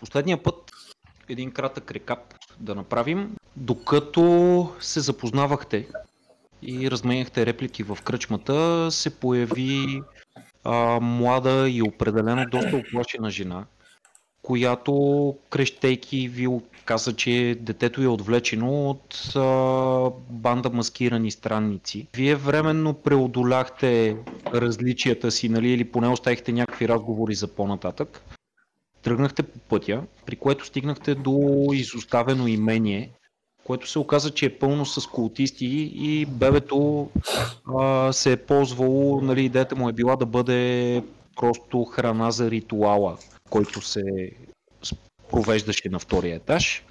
Последния път един кратък рекап да направим, докато се запознавахте и разменяхте реплики в кръчмата, се появи а, млада и определено доста оплашена жена, която крещейки ви каза, че детето е отвлечено от а, банда маскирани странници. Вие временно преодоляхте различията си, нали, или поне оставихте някакви разговори за по-нататък. Тръгнахте по пътя, при което стигнахте до изоставено имение, което се оказа, че е пълно с култисти и бебето а, се е ползвало, нали, идеята му е била да бъде просто храна за ритуала, който се провеждаше на втория етаж.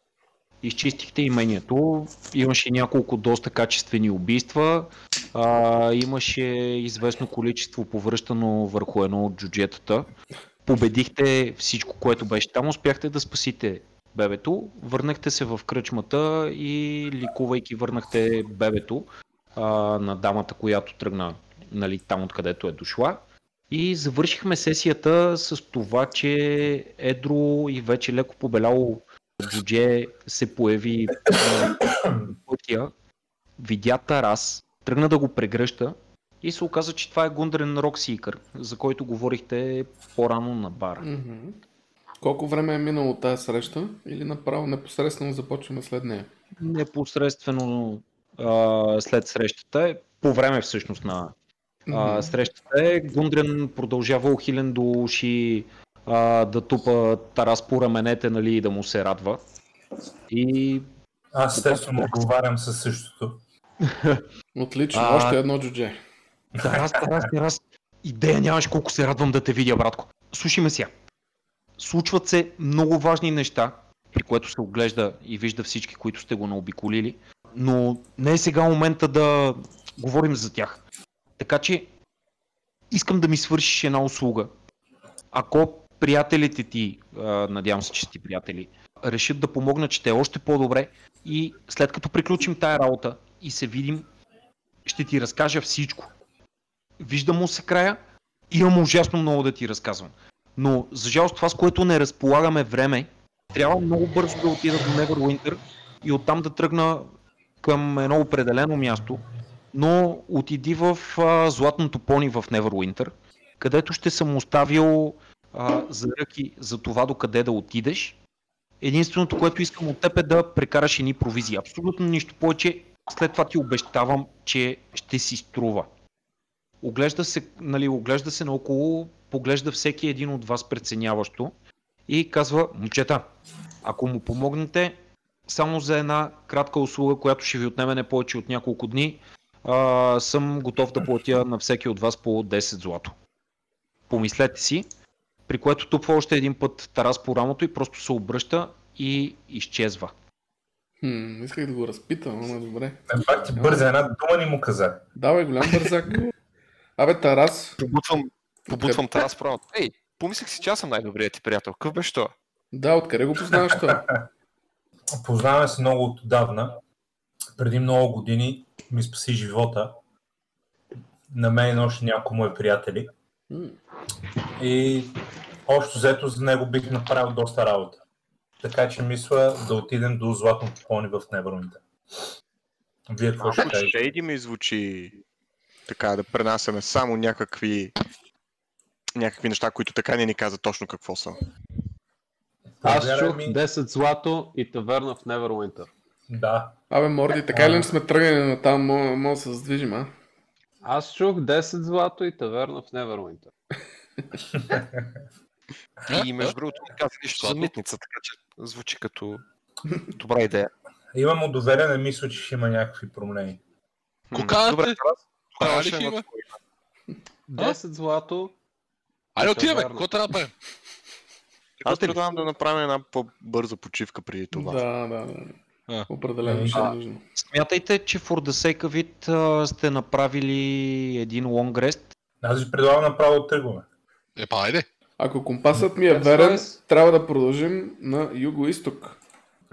Изчистихте имението, имаше няколко доста качествени убийства, а, имаше известно количество повръщано върху едно от джуджетата. Победихте всичко, което беше там, успяхте да спасите бебето, върнахте се в кръчмата и ликувайки върнахте бебето а, на дамата, която тръгна нали, там откъдето е дошла. И завършихме сесията с това, че едро и вече леко побеляло джудже се появи пътя, видя Тарас, тръгна да го прегръща и се оказа, че това е Гундрен Роксикър, за който говорихте по-рано на бара. Mm-hmm. Колко време е минало тази среща или направо непосредствено започваме след нея? Непосредствено а, след срещата е, по време всъщност на а, срещата е. Гундрен продължава ухилен до уши а, да тупа Тарас по раменете нали, и да му се радва. И... Аз естествено отговарям със същото. Отлично, а... още едно джудже. Тарас, Тарас, Тарас. Идея нямаш колко се радвам да те видя, братко. Слушай ме сега. Случват се много важни неща, при което се оглежда и вижда всички, които сте го наобиколили, но не е сега момента да говорим за тях. Така че искам да ми свършиш една услуга. Ако приятелите ти, надявам се, че си приятели, решат да помогнат, че те е още по-добре и след като приключим тая работа и се видим, ще ти разкажа всичко. Виждам му се края, имам ужасно много да ти разказвам. Но за жалост това, с което не разполагаме време, трябва много бързо да отида до Neverwinter и оттам да тръгна към едно определено място, но отиди в а, Златното пони в Neverwinter, където ще съм оставил а, ръки за това до къде да отидеш. Единственото, което искам от теб е да прекараш едни провизии. Абсолютно нищо повече. След това ти обещавам, че ще си струва. Оглежда се, нали, оглежда се наоколо, поглежда всеки един от вас преценяващо и казва, момчета, ако му помогнете, само за една кратка услуга, която ще ви отнеме не повече от няколко дни, а, съм готов да платя на всеки от вас по 10 злато. Помислете си, при което тупва още един път Тарас по рамото и просто се обръща и изчезва. Хм, исках да го разпитам, но добре. Пак ти бърза, една дума ни му каза. Давай, голям бързак. Абе, Тарас. Побутвам, побутвам Тарас по рамото. Ей, помислих си, че аз съм най-добрият ти приятел. Какъв беше това? Да, откъде го познаваш това? Познаваме се много отдавна. Преди много години ми спаси живота. На мен и още някои мои приятели. И общо взето за него бих направил доста работа. Така че мисля да отидем до Златното пони в Неверминта. Вие какво ще кажете? Шейди ми звучи така да пренасяме само някакви някакви неща, които така не ни каза точно какво са. Аз чух 10 злато и таверна в Neverwinter. Да. Абе, Морди, така ли не сме тръгнали на там, мога да се задвижим, а? Аз чух 10 злато и таверна в Neverwinter. и между другото не каза нищо за митница, така че звучи като добра идея. Имам доверие, не мисля, че ще има някакви проблеми. Кога Добре, Тогава ли има? 10 злато. Айде отиваме, какво трябва да правим? Аз предлагам да направим една по-бърза почивка преди това. Да, да, да. А. Определено ще е нужно. Смятайте, че for the sake of it сте направили един long rest. Аз ви предлагам направо тръгваме. Е, па, айде. Ако компасът ми е верен, трябва да продължим на юго-исток.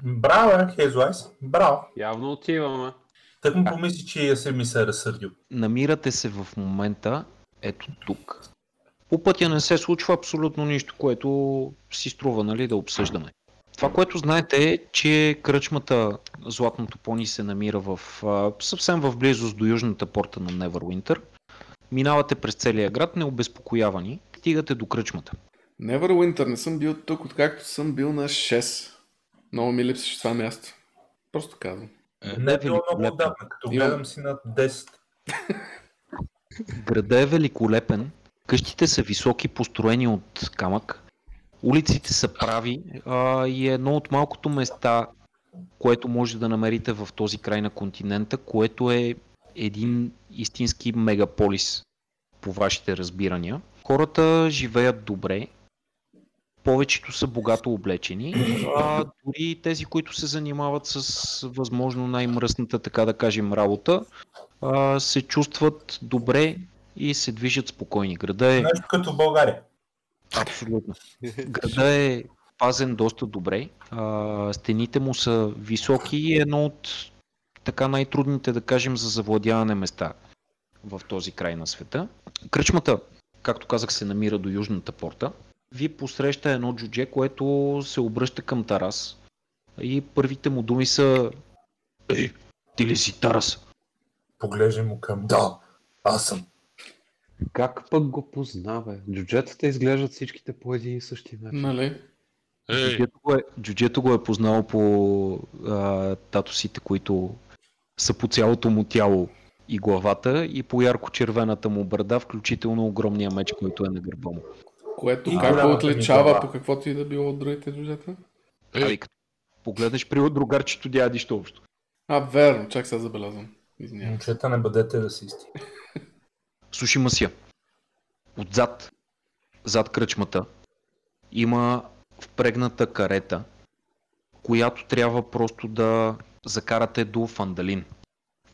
Браво, Хейзлайс. Браво. Явно отиваме. Так му помисли, че я се ми се е разсърдил. Намирате се в момента ето тук, По пътя не се случва абсолютно нищо, което си струва нали, да обсъждаме. Това, което знаете е, че кръчмата Златното пони се намира в, съвсем в близост до южната порта на Neverwinter. Минавате през целия град необезпокоявани, стигате до кръчмата. Neverwinter не съм бил тук, откакто съм бил на 6. Много ми липсваше това място. Просто казвам. Не е било много отдавна, като Имам- гледам си над 10. Града е великолепен, къщите са високи, построени от камък, улиците са прави а, и е едно от малкото места, което може да намерите в този край на континента, което е един истински мегаполис по вашите разбирания. Хората живеят добре, повечето са богато облечени, а дори тези, които се занимават с възможно най-мръсната, така да кажем, работа, а, се чувстват добре и се движат спокойни. Града е Нещо като в България. абсолютно. Града е пазен доста добре. А, стените му са високи и е едно от така най-трудните, да кажем, за завладяване места в този край на света. Кръчмата, както казах, се намира до южната порта. Ви посреща едно джудже, което се обръща към Тарас. И първите му думи са Ей, ти ли си Тарас? Поглеждай му към да, аз съм. Как пък го познава? Джуджетата изглеждат всичките по един и същи начин. Нали? Ей, Джуджето го, е, джуджето го е познал по а, татусите, които са по цялото му тяло и главата и по ярко-червената му брада, включително огромния меч, който е на гърба му. Което И как го отличава по каквото и да било от другите джуджета? Ами, ей, като погледнеш при другарчето дядище общо. А, верно, чак сега забелязвам. Извинявам. Момчета, не бъдете расисти. Слушай Масия, отзад, зад кръчмата, има впрегната карета, която трябва просто да закарате до Фандалин.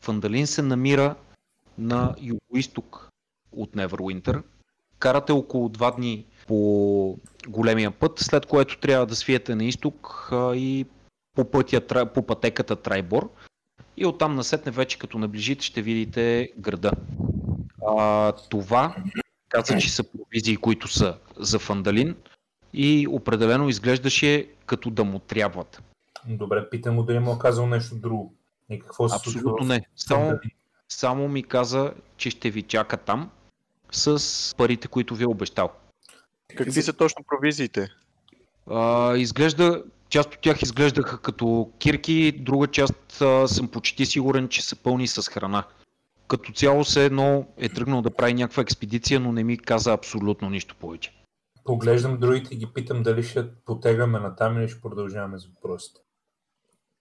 Фандалин се намира на юго-исток от Neverwinter. Карате около два дни по големия път, след което трябва да свиете на изток и по, пътя, по пътеката Трайбор. И оттам насетне вече като наближите ще видите града. А, това каза, че са провизии, които са за Фандалин и определено изглеждаше като да му трябват. Добре, питам го дали му е казал нещо друго. И какво се Абсолютно не. Само, само ми каза, че ще ви чака там с парите, които ви е обещал. Какви са точно провизиите? А, изглежда, част от тях изглеждаха като кирки, друга част а, съм почти сигурен, че са пълни с храна. Като цяло се едно е тръгнал да прави някаква експедиция, но не ми каза абсолютно нищо повече. Поглеждам другите и ги питам дали ще потегаме натам или ще продължаваме с въпросите.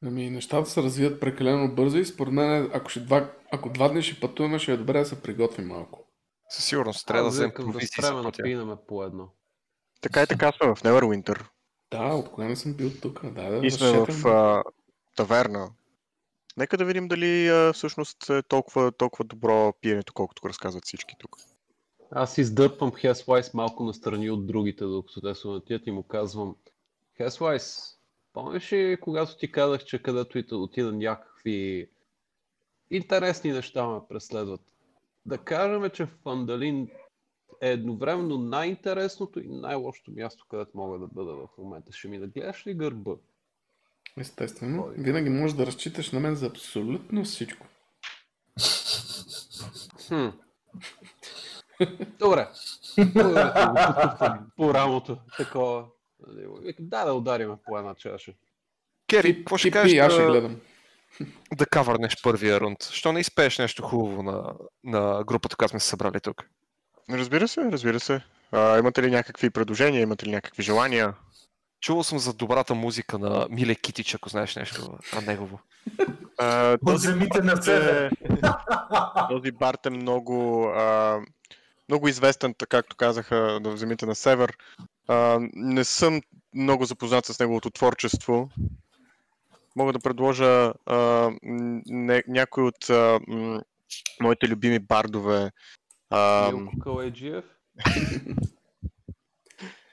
Ами, нещата се развият прекалено бързо и според мен, ако, ще два, ако два дни ще пътуваме, ще е добре да се приготвим малко. Със сигурност трябва да Аз вземем да провизии за да пътя. пинаме по едно. Така и така сме в Neverwinter. Да, от кога не съм бил тук? Да, да, И сме в а, таверна. Нека да видим дали а, всъщност е толкова, толкова добро пиенето, колкото го разказват всички тук. Аз издърпвам Хесвайс малко настрани от другите, докато те са отият и му казвам Хесвайс, помниш ли когато ти казах, че където и да отида някакви интересни неща ме преследват? Да кажем, че Фандалин е едновременно най-интересното и най-лошото място, където мога да бъда в момента. Ще ми да гледаш ли гърба? Естествено. Винаги можеш да разчиташ на мен за абсолютно всичко. Хм. Добре. По рамото. Такова. Викам, Да, да удариме по една чаша. Кери, какво ще кажеш аз ще да, гледам. Да кавърнеш първия рунд? Що не изпееш нещо хубаво на, на групата, която сме се събрали тук? Разбира се, разбира се. А, имате ли някакви предложения, имате ли някакви желания? Чувал съм за добрата музика на Миле Китич, ако знаеш нещо а негово. А, земите на север. този барт е много, а, много известен, както казаха в земите на север. А, не съм много запознат с неговото творчество. Мога да предложа а, не, някой от а, м, моите любими бардове. А, Милко Калайджиев.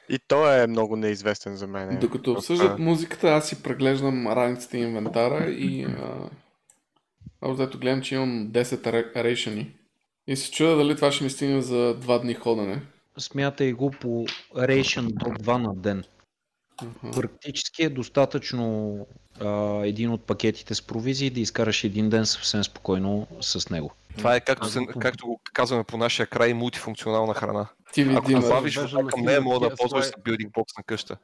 и той е много неизвестен за мен. Докато обсъждат музиката, аз си преглеждам раниците и инвентара и а, общо взето гледам, че имам 10 ре- рейшени. И се чудя дали това ще ми стигне за 2 дни ходене. смятай го по ration до 2 на ден. Аха. Практически е достатъчно а, един от пакетите с провизии да изкараш един ден съвсем спокойно с него. Това е както, се, както го казваме по нашия край, мултифункционална храна. Ти Ако види, добавиш вода към нея, мога да ползваш за билдинг бокс на къща.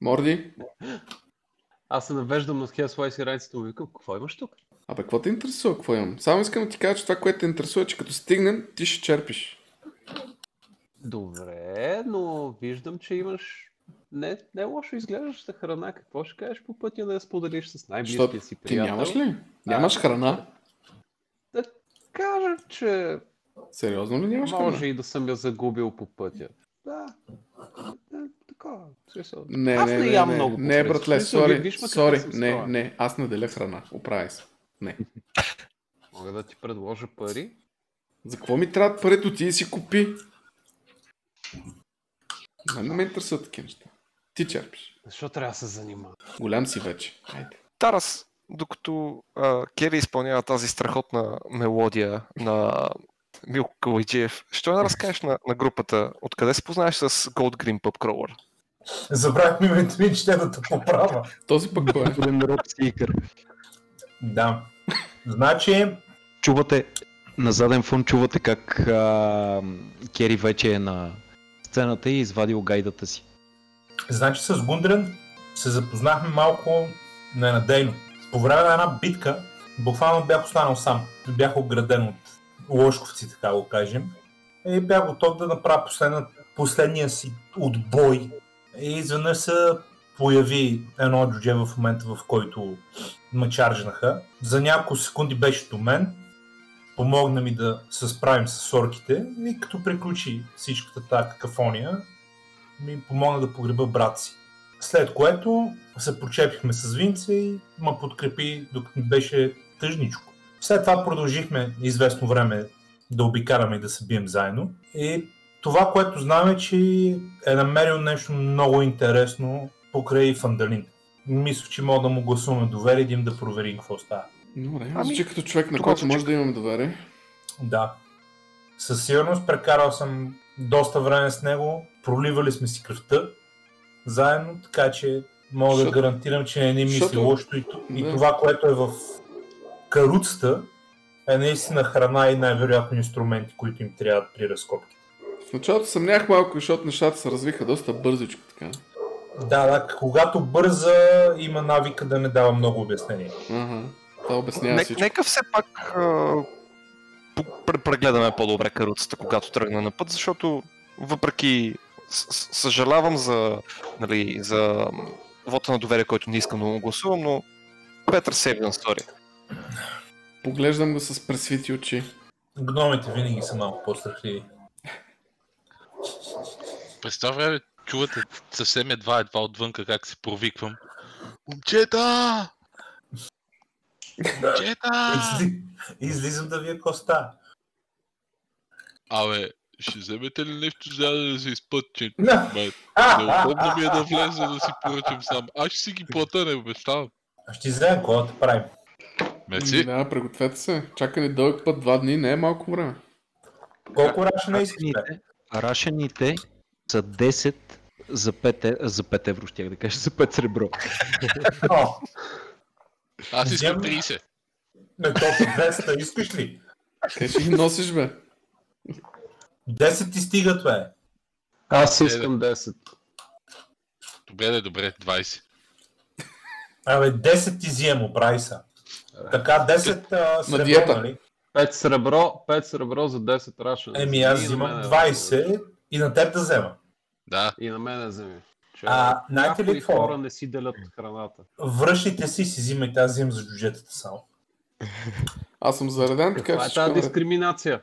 Морди, Аз се навеждам на Hellslice и райците му и викам, какво имаш тук? абе, какво те интересува, какво имам? Само искам да ти кажа, че това, което те интересува, е, че като стигнем, ти ще черпиш. Добре, но виждам, че имаш не, не лошо изглеждаща храна. Какво ще кажеш по пътя да я споделиш с най-близкия си ти приятел? нямаш ли? Нямаш храна? Да кажа, че Сериозно ли нямаш може храна? и да съм я загубил по пътя. Да. така. Не, Аз не, не не, ям не, много не, принцип. братле, сори, сори, не, не, аз не деля храна, оправи се. Не. Мога да ти предложа пари. За какво ми трябват парите? Ти си купи. Не ме интересуват такива неща. Ти черпиш. Защо трябва да се занимава? Голям си вече. Айде. Тарас, докато а, Кери изпълнява тази страхотна мелодия на Милко Калайджиев, що не разкажеш на, на групата, откъде се познаеш с Gold Green Pub Crawler? Забравих името ми, че те да те поправя. Този пък кой е? Голем роб стикър. Да. Значи, Чувате, на заден фон чувате как а, Кери вече е на сцената и извадил гайдата си. Значи с Гундрен се запознахме малко ненадейно. По време на една битка, буквално бях останал сам. Бях ограден от лошковци, така го кажем. И бях готов да направя последна, последния си отбой. И изведнъж се появи едно джудже в момента, в който ме чаржнаха. За няколко секунди беше до мен. Помогна ми да се справим с орките и като приключи всичката тази какафония, ми помогна да погреба брат си. След което се прочепихме с Винце и ме подкрепи, докато беше тъжничко. След това продължихме известно време да обикараме и да се бием заедно. И това, което знам е, че е намерил нещо много интересно покрай Фандалин. Мисля, че мога да му гласуваме доверие и да им да проверим какво става. Добре, Ами, звучи като човек, на който може да имаме доверие. Да. Със сигурност прекарал съм доста време с него, проливали сме си кръвта заедно, така че мога да Защото- гарантирам, че не ни мисли лошото и, и Да. това, което е в каруцата, е наистина храна и най-вероятно инструменти, които им трябват при разкопки. В началото съмнях малко, защото нещата се развиха доста бързичко така. Да, да, когато бърза, има навика да не дава много обяснение. Ага. Това обяснява Не, всичко. нека все пак прегледаме по-добре каруцата, когато тръгна на път, защото въпреки съжалявам за, нали, за вота на доверие, който не искам да му гласувам, но Петър Сейвен Стори. Поглеждам го с пресвити очи. Гномите винаги са малко по-страхливи. Представя, бе, чувате съвсем едва едва отвънка как се провиквам. Момчета! Момчета! Изли... Излизам да вие коста. Абе, ще вземете ли нещо за да се изпътче? Неудобно ми е да влеза да си поръчам сам. Аз ще си ги плата, не обещавам. Ще вземем да правим. Мерси. Да, пригответе се. Чакане дълъг път, два дни, не е малко време. Колко рашена искате? Рашените, рашените са 10 за 5, е- за 5 евро, щях да кажа, за 5 сребро. Аз искам Вземам- 30. не толкова 200, искаш ли? Къде ще ги носиш, бе? 10 ти стигат, бе. Аз Е, искам 10. Добре, да, добре, 20. Абе, 10 ти взема, оправи се. Така, 10 а, сребро, диета. нали? 5 сребро, 5 сребро за 10 рашена. Еми, аз взимам мене да 20 и на теб да взема. Да. И на мен вземи. Че А, знаете ли какво? хора не си делят храната. Връщайте си, си взимайте, аз взимам за джуджетата само. Аз съм зареден, така че е тази дискриминация?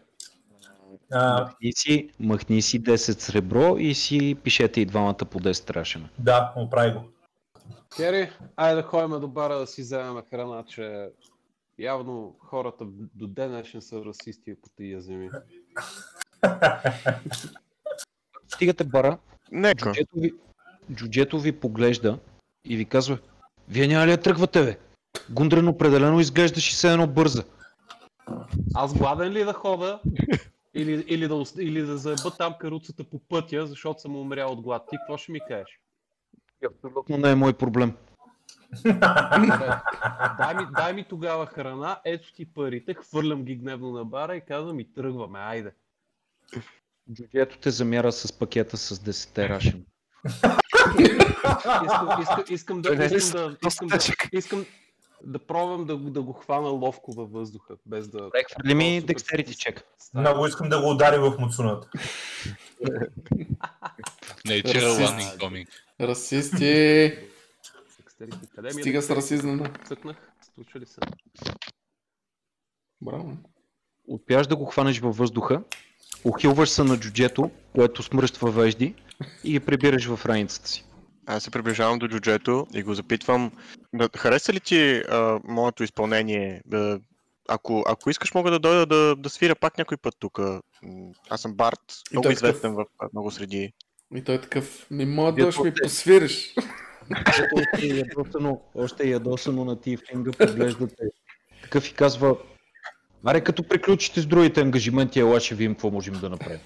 А, Махни си, махни си 10 сребро и си пишете и двамата по 10 рашена. да, оправи го. Кери, айде да ходим до бара да си вземем храна, че явно хората до ден днешен са расисти по тия земи. Стигате бара, Нека. джуджето ви, джуджето ви поглежда и ви казва Вие няма ли да тръгвате, бе? Гундрен определено изглеждаш и се едно бърза. Аз гладен ли да хода? Или, или, да, или да заеба там каруцата по пътя, защото съм умрял от глад. Ти какво ще ми кажеш? Абсолютно не е мой проблем. Дай ми, дай ми тогава храна, ето ти парите, хвърлям ги гневно на бара и казвам и тръгваме, айде. Джуджето те замяра с пакета с 10 рашен. Искам, искам, искам да, искам да, искам да, тежък? искам да пробвам да, го- да го хвана ловко във въздуха, без да... Хвърли ми декстерити чек. Много искам да го удари в муцуната. Nature Расист. One Incoming. Расисти! Е Стига с расизма. Цъкнах, случва ли се? Браво. Успяваш да го хванеш във въздуха, ухилваш се на джуджето, което смръщва вежди и ги прибираш в раницата си. Аз се приближавам до джуджето и го запитвам. Да, хареса ли ти а, моето изпълнение? Да, ако, ако искаш, мога да дойда да, да свиря пак някой път тук. Аз съм Барт, много е известен в а, много среди. И той е такъв, моя Вие дъж ми посвириш. Още е ядосано, още е ядосано на Тифлинга, поглеждате. Такъв и казва, аре като приключите с другите ангажименти, ела ще видим какво можем да направим.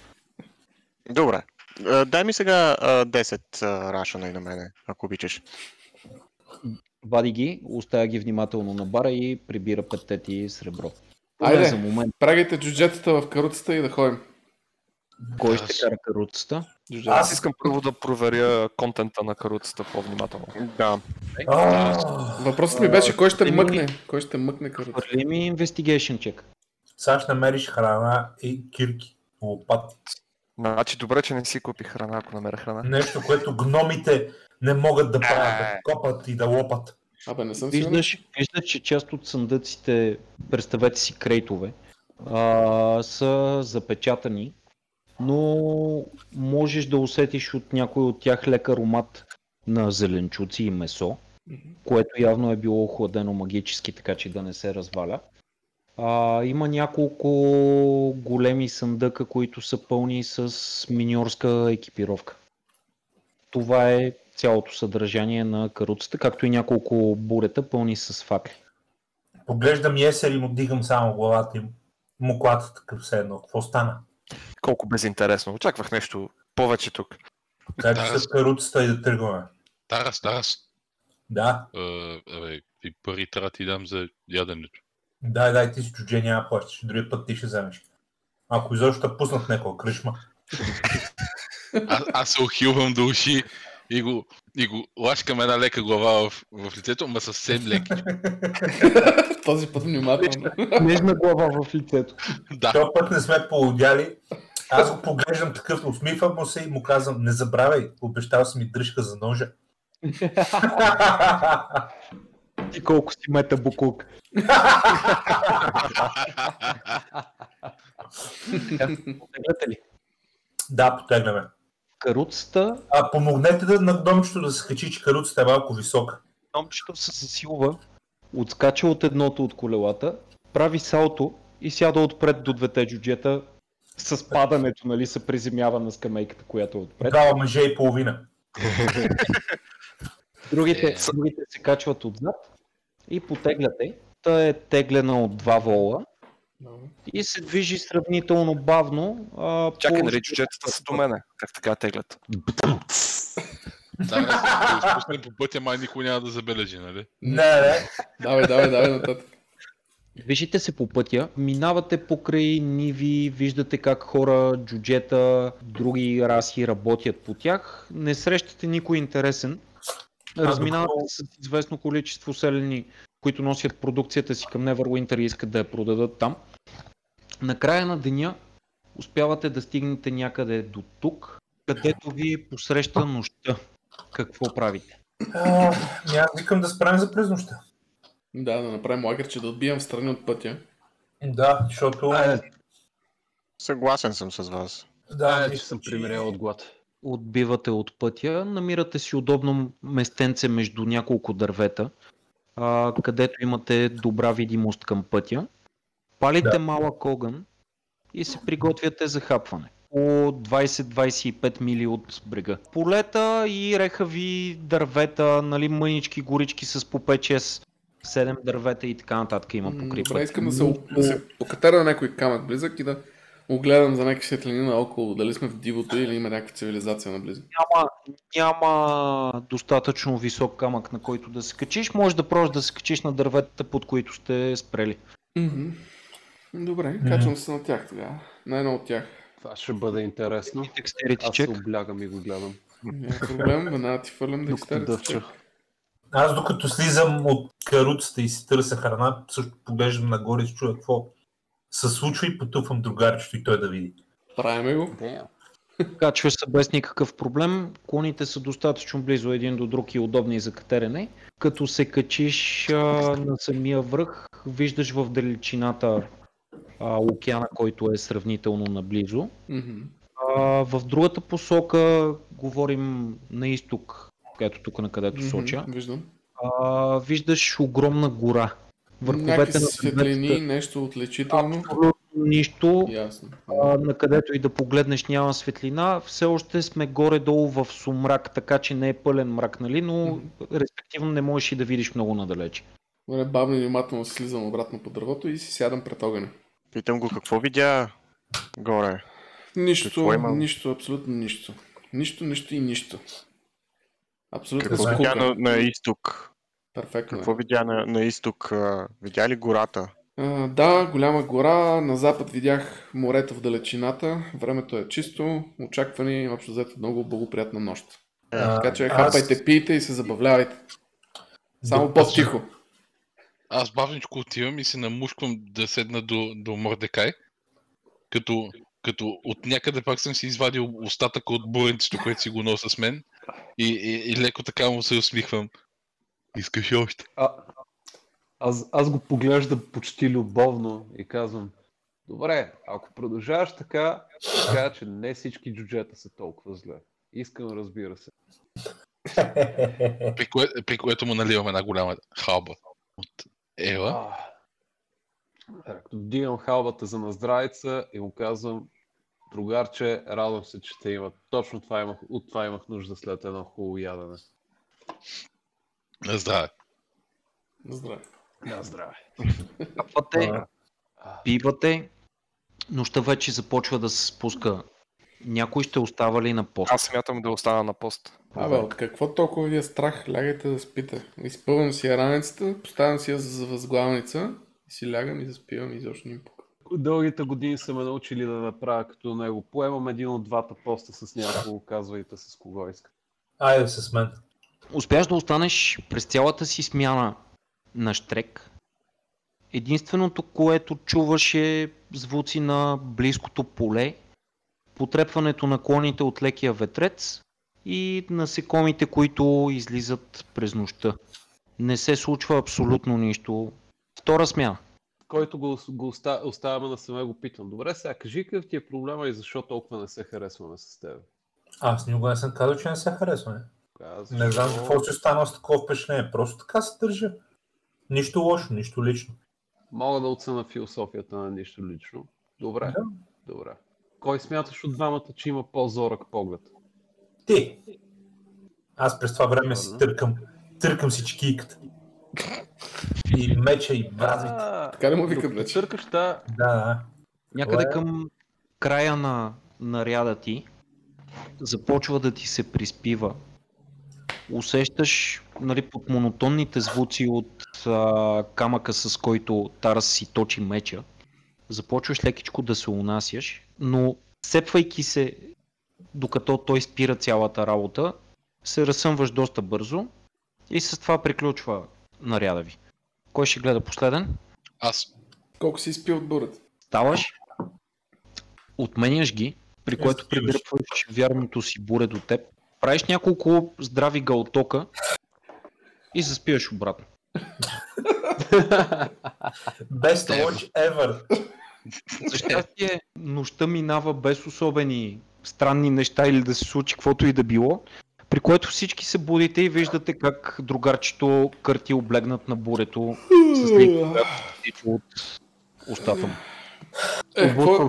Добре. Дай ми сега а, 10 а, рашана и на мене, ако обичаш. Вади ги, оставя ги внимателно на бара и прибира петте ти сребро. Айде. За момент, Прагайте джуджетата в каруцата и да ходим. кой ще кара каруцата? Джуджета. Аз искам първо да проверя контента на каруцата по-внимателно. Да. Въпросът ми беше кой ще мъкне. Кой ще мъкне каруцата. Хвърли ми investigation check. Сега ще намериш храна и кирки, лопати. Значи добре, че не си купи храна, ако намеря храна. Нещо, което гномите не могат да правят, да копат и да лопат. Абе, не съм сигурен. Виждаш, виждаш, че част от съндъците, представете си крейтове, а, са запечатани, но можеш да усетиш от някой от тях лек аромат на зеленчуци и месо, което явно е било охладено магически, така че да не се разваля. А, има няколко големи съндъка, които са пълни с миньорска екипировка. Това е цялото съдържание на каруцата, както и няколко бурета пълни с факли. Поглеждам Есер и му дигам само главата им. Муклата такъв все едно. Какво стана? Колко безинтересно. Очаквах нещо повече тук. Да, с каруцата и да тръгваме. Тарас, Тарас. Да, абе, и пари трябва да ти дам за яденето. Дай, дай, ти си чудже, няма плащаш. Другия път ти ще вземеш. Ако изобщо те пуснат някоя кръшма. Аз, аз се охилвам до уши и го, и го лашкам една лека глава в, в лицето, ма съвсем леки. Този път внимателно. Нежна глава в лицето. да, Този път не сме полудяли. Аз го поглеждам такъв, усмихвам му се и му казвам, не забравяй, обещал си ми дръжка за ножа. Ти колко си мета буклук. Ли? да, потегнаме. Каруцата, А помогнете да на домчето да се качи, че каруцата е малко висока. домчето се засилва, отскача от едното от колелата, прави салто и сяда отпред до двете джуджета. С падането, нали, се приземява на скамейката, която е отпред. Тогава мъже и половина. Другите, Е. другите се качват отзад и потегляте. Та е теглена от два вола и се движи сравнително бавно. А, Чакай, по- нали джуджетата са до мене. Как така теглят? Ако го спуснем по пътя, май никой няма да забележи, нали? Не, не. Давай, давай, давай нататък. Движите се по пътя, минавате покрай ниви, виждате как хора, джуджета, други раси работят по тях. Не срещате никой интересен. Се с известно количество селени, които носят продукцията си към Neverwinter и искат да я продадат там. Накрая на деня успявате да стигнете някъде до тук, където ви посреща нощта. Какво правите? А, викам да справим за през нощта. Да, да направим лагерче, да отбием в страни от пътя. Да, защото... Съгласен съм с вас. да, Е, че съм примирял от глад. Отбивате от пътя, намирате си удобно местенце между няколко дървета, а, където имате добра видимост към пътя. Палите Да. малък огън и се приготвяте за хапване. По 20-25 мили от брега. Полета и рехави дървета, нали, мънички горички с по 5-6 7 дървета и така нататък има М, покри Добре, пътя. искам да се, да се покатера на някой камък близък и да огледам за някакви светлини наоколо, дали сме в дивото или има някаква цивилизация наблизо. Няма, няма достатъчно висок камък, на който да се качиш. Може да просто да се качиш на дърветата, под които сте спрели. Добре, качвам се на тях тогава. На едно от тях. Това ще бъде интересно. Декстерити Аз се чек. облягам и го гледам. Няма проблем, веднага ти фърлям дъвча. Аз докато слизам от каруцата и си търся храна, също поглеждам нагоре и чуя какво се случва и потупвам другарчето и той да види. Правиме го. Качваш се без никакъв проблем. Клоните са достатъчно близо един до друг и удобни за катерене. Като се качиш а, на самия връх, виждаш в далечината а, океана, който е сравнително наблизо. А, в другата посока говорим на изток, ето тук на където соча. Виждам. А, виждаш огромна гора. Върховете Някакви на светлини, нещо отличително. абсолютно нищо. Ясно. А, на където и да погледнеш няма светлина. Все още сме горе-долу в сумрак, така че не е пълен мрак, нали? но респективно не можеш и да видиш много надалече. Добре, бавно и внимателно слизам обратно по дървото и си сядам пред огъня. Питам го какво видя горе. Нищо, нищо, абсолютно нищо. Нищо, нищо и нищо. Абсолютно Какво скука. на, на изток? Перфектно. е. Какво видя на, на изток? Видя ли гората? А, да, голяма гора. На запад видях морето в далечината. Времето е чисто. Очаквани, общо взето, много благоприятна нощ. А, Така че аз- хапайте, пийте и се забавлявайте. Само Докато- по-тихо. Аз бавничко отивам и се намушквам да седна до, до Мордекай, като, като от някъде пак съм си извадил остатъка от буренцето, което си го нося с мен и, и, и леко така му се усмихвам. Искаш още? А, аз, аз го поглеждам почти любовно и казвам, добре, ако продължаваш така, кажа, че не всички джуджета са толкова зле. Искам, разбира се. При, кое, при което му наливам една голяма халба от Ела. А, Като вдигам халбата за наздравица и му казвам, другарче, радвам се, че те имат. Точно това имах, от това имах нужда след едно хубаво ядене. На здраве. Здраве. На здраве. Капвате, пивате, нощта вече започва да се спуска. Някой ще остава ли на пост? Аз смятам да остана на пост. Абе, от какво толкова ви е страх? Лягайте да спите. Изпълвам си я раницата, поставям си я за възглавница и си лягам и заспивам и изобщо не им пука. Дългите години са ме научили да направя като него. Поемам един от двата поста с някого, казвайте с кого иска. Айде с мен. Успяш да останеш през цялата си смяна на штрек. Единственото, което чуваш е звуци на близкото поле, потрепването на клоните от лекия ветрец и насекомите, които излизат през нощта. Не се случва абсолютно нищо. Втора смяна. Който го, го оста, оставяме на саме го питам. Добре, сега кажи какъв ти е проблема и защо толкова не се харесваме с теб. Аз никога не съм казал, че не се харесваме. Аз Не знам какво си останал с такова впечатление. Просто така се държа. Нищо лошо, нищо лично. Мога да оценя философията на нищо лично. Добре, Да. добре. Кой смяташ от двамата, че има по-зорък поглед? Ти. Аз през това време си търкам, търкам си чекийката. И меча, и бразите. А, Така ли му докато вече? Търкаш Да, да. Някъде е- към края на наряда ти започва да ти се приспива. Усещаш нали, под монотонните звуци от а, камъка, с който Тарас си точи меча. Започваш лекичко да се унасяш, но сепвайки се, докато той спира цялата работа, се разсъмваш доста бързо и с това приключва наряда ви. Кой ще гледа последен? Аз Колко си изпил от бурата? Ставаш, отменяш ги, при което стиваш. придърпваш вярното си буре до теб, правиш няколко здрави галтока и заспиваш обратно. Best Ева. watch ever. За щастие, нощта минава без особени странни неща или да се случи каквото и да било, при което всички се будите и виждате как другарчето кърти облегнат на бурето с леки от устата му. Е, какво,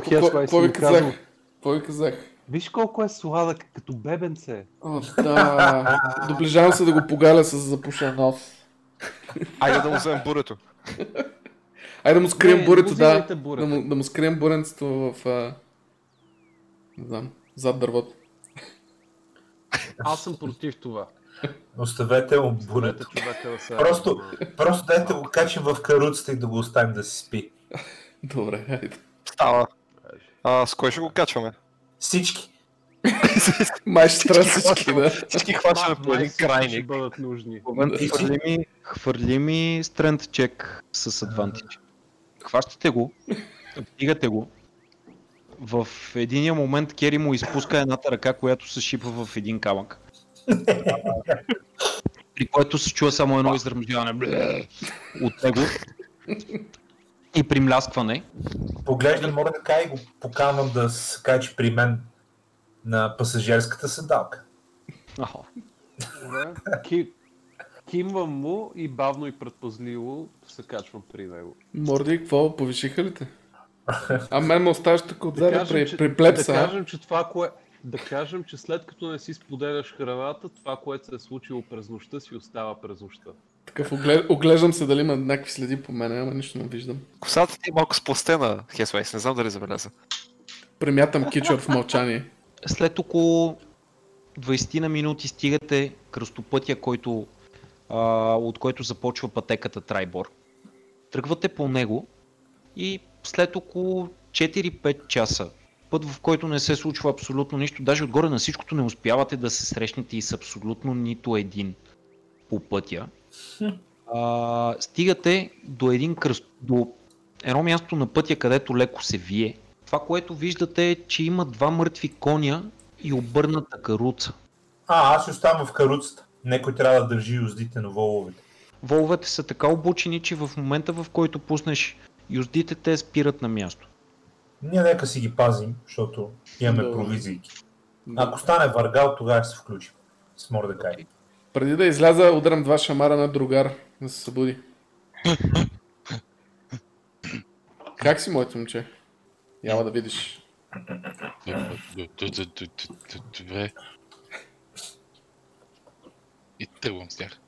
ви казах? Какво ви казах? Виж колко е сладък, като бебенце. О, да. Доближавам се да го погаля с запушен нос. Айде да му вземем бурето. Айде да му скрием Не, бурето, не да. взимайте Да бурето. му, да му скрием буренцето в, а, Не знам. Зад дървото. Аз съм против това. Оставете му Оставете бурето. човека да се... Просто- Просто дайте го качим в каруцата и да го оставим да си спи. Добре, хайде. Става. А, с кой ще го качваме? Всички. Май ще трябва всички, да. Всички хващаме по един Ще крайник. бъдат нужни. Хвърли ми, хвърли ми strength check с advantage. Хващате го, вдигате го. В единия момент Кери му изпуска едната ръка, която се шипва в един камък. При което се чува само едно изръмжаване бле, от него. И примляскване. Поглеждам Мордекай и го поканвам да се качи при мен на пасажирската седалка. Ки... Кимвам му и бавно и предпазливо се качвам при него. Морди, какво? Повишиха ли те? А мен ме оставаш тук отзаде кажем, при, при плепса. Да кажем, че това, кое... Да кажем, че след като не си споделяш храната, това, което се е случило през нощта, си остава през нощта. Такъв оглед... оглеждам се дали има някакви следи по мене, ама нищо не виждам. Косата ти е малко спластена, Хесвайс, не знам дали забеляза. Премятам кичор в мълчание. След около 20 на минути стигате кръстопътя, който, а, от който започва пътеката Трайбор. Тръгвате по него и след около 4-5 часа, път в който не се случва абсолютно нищо, даже отгоре на всичкото не успявате да се срещнете и с абсолютно нито един по пътя. А, стигате до един кръст, до едно място на пътя, където леко се вие. Това, което виждате е, че има два мъртви коня и обърната каруца. А, аз оставам в каруцата. Некой трябва да държи юздите на воловете. Воловете са така обучени, че в момента в който пуснеш юздите, те спират на място. Ние нека си ги пазим, защото имаме Добре. провизии. Ако стане варгал, тогава ще се включим. С Мордекай. Преди да изляза, ударам два шамара на другар да се събуди. Как си, моето момче? Яла да видиш. Добре. И тръгвам с тях.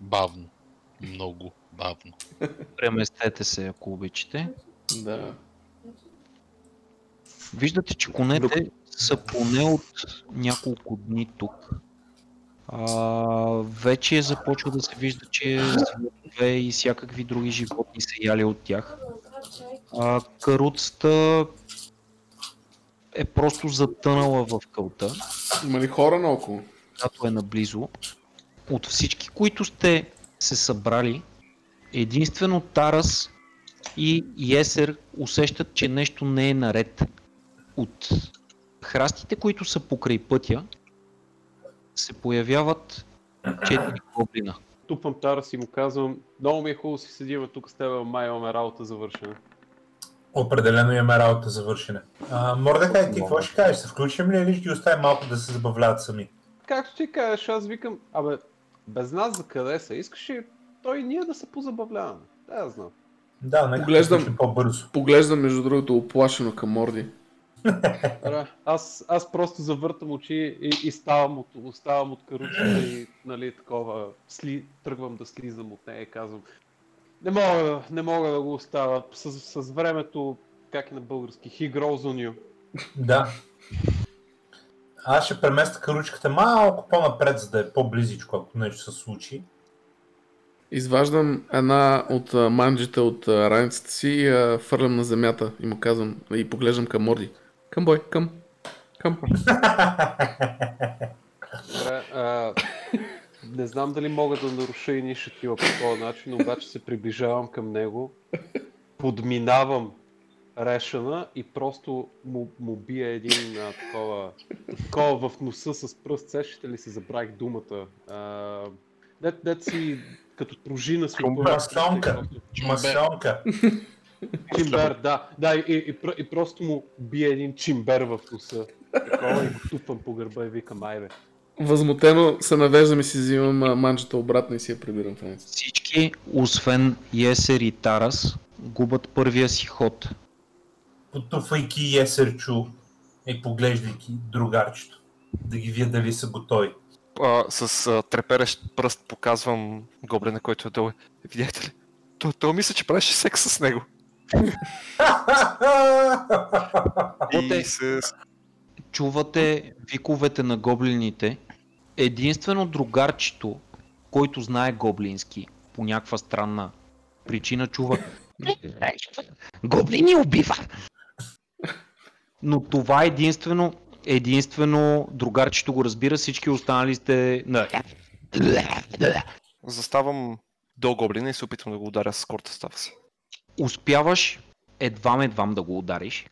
Бавно. Много бавно. Преместете се, ако обичате. Да. Виждате, че конете са поне от няколко дни тук. А, вече започва да се вижда, че зверове и всякакви други животни са яли от тях. А, каруцата е просто затънала в кълта, Има ли хора наоколо? която е наблизо. От всички, които сте се събрали, единствено Тарас и Есер усещат, че нещо не е наред. От храстите, които са покрай пътя, се появяват четири гоблина. Тупам тара си му казвам, много ми е хубаво си седим тук с теб, май имаме работа завършена. Определено имаме работа за вършене. А, Мордекай, ти какво ще кажеш? Се включим ли или ще ги оставим малко да се забавляват сами? Както ти кажеш, аз викам, абе, без нас за къде са? Искаш ли той и ние да се позабавляваме? Да, я знам. Да, нека. Поглеждам... по-бързо. Поглеждам, между другото, оплашено към Морди. Аз, аз просто завъртам очи и, и ставам, от, оставам от каруцата и нали, такова, сли, тръгвам да слизам от нея и казвам не мога, не мога да го оставя. С, с времето, как е на български, he grows on you. Да. Аз ще преместя каручката малко по-напред, за да е по-близичко, ако нещо се случи. Изваждам една от манджите от раницата си фърлям на земята и му казвам и поглеждам към Морди. Към бой, към. Към. Добре, а, не знам дали мога да наруша инициатива по този начин, обаче се приближавам към него, подминавам Решана и просто му, му бия един а, такова, такова в носа с пръст. Сещате ли се, забравих думата. А, дет, дет си като пружина си опъва Масонка. и Масонка. Чимбер, да. Да, и, и, и, пр- и просто му бие един чимбер в носа. Такова и го тупам по гърба и викам, айде. Възмутено се навеждам и си взимам а, манджата обратно и си я прибирам в. Всички, освен Есер и Тарас, губят първия си ход. Потуфайки есерчу и поглеждайки другарчето. Да ги видя дали са готови. А, с а, треперещ пръст показвам гоблина, който е долу. Видяхте ли? То, то мисля, че правеше секс с него. И. Чувате виковете на гоблините. Единствено другарчето, който знае гоблински, по някаква странна причина чува Гоблини убива! Но това единствено, единствено другарчето го разбира, всички останали сте на... Заставам до гоблина и се опитвам да го ударя с корта става си. Успяваш едвам-едвам да го удариш.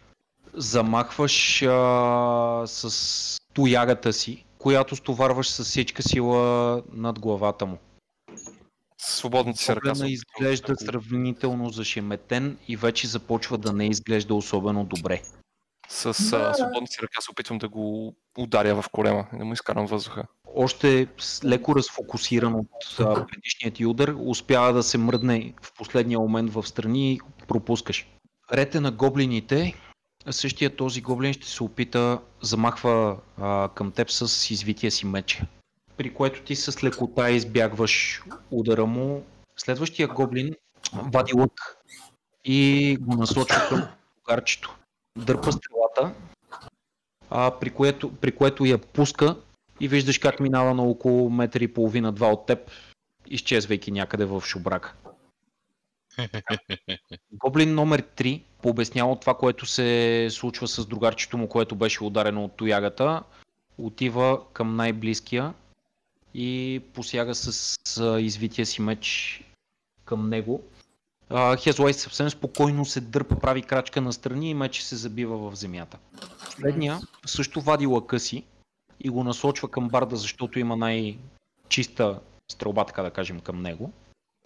Замахваш а, с тоягата си, която стоварваш с всичка сила над главата му. Свободната си ръка. Опитвам изглежда да сравнително зашеметен и вече започва да не изглежда особено добре. С а, свободната си ръка се опитвам да го ударя в колема и да му изкарам въздуха. Още леко разфокусиран от а, предишния ти удар, успява да се мръдне в последния момент в страни и пропускаш. Рете на гоблините, същия този гоблин ще се опита, замахва а, към теб с извития си меч. При което ти с лекота избягваш удара му. Следващия гоблин вади лък и го насочва към гарчето. Дърпа стрелата, а, при, което, при което я пуска и виждаш как минава на около метър и половина-два от теб, изчезвайки някъде в шубрака. Гоблин номер 3 пообяснява това, което се случва с другарчето му, което беше ударено от тоягата. Отива към най-близкия и посяга с, извития си меч към него. Хезлай съвсем спокойно се дърпа, прави крачка настрани и меч се забива в земята. Следния също вади лъка си и го насочва към барда, защото има най-чиста стрелба, така да кажем, към него.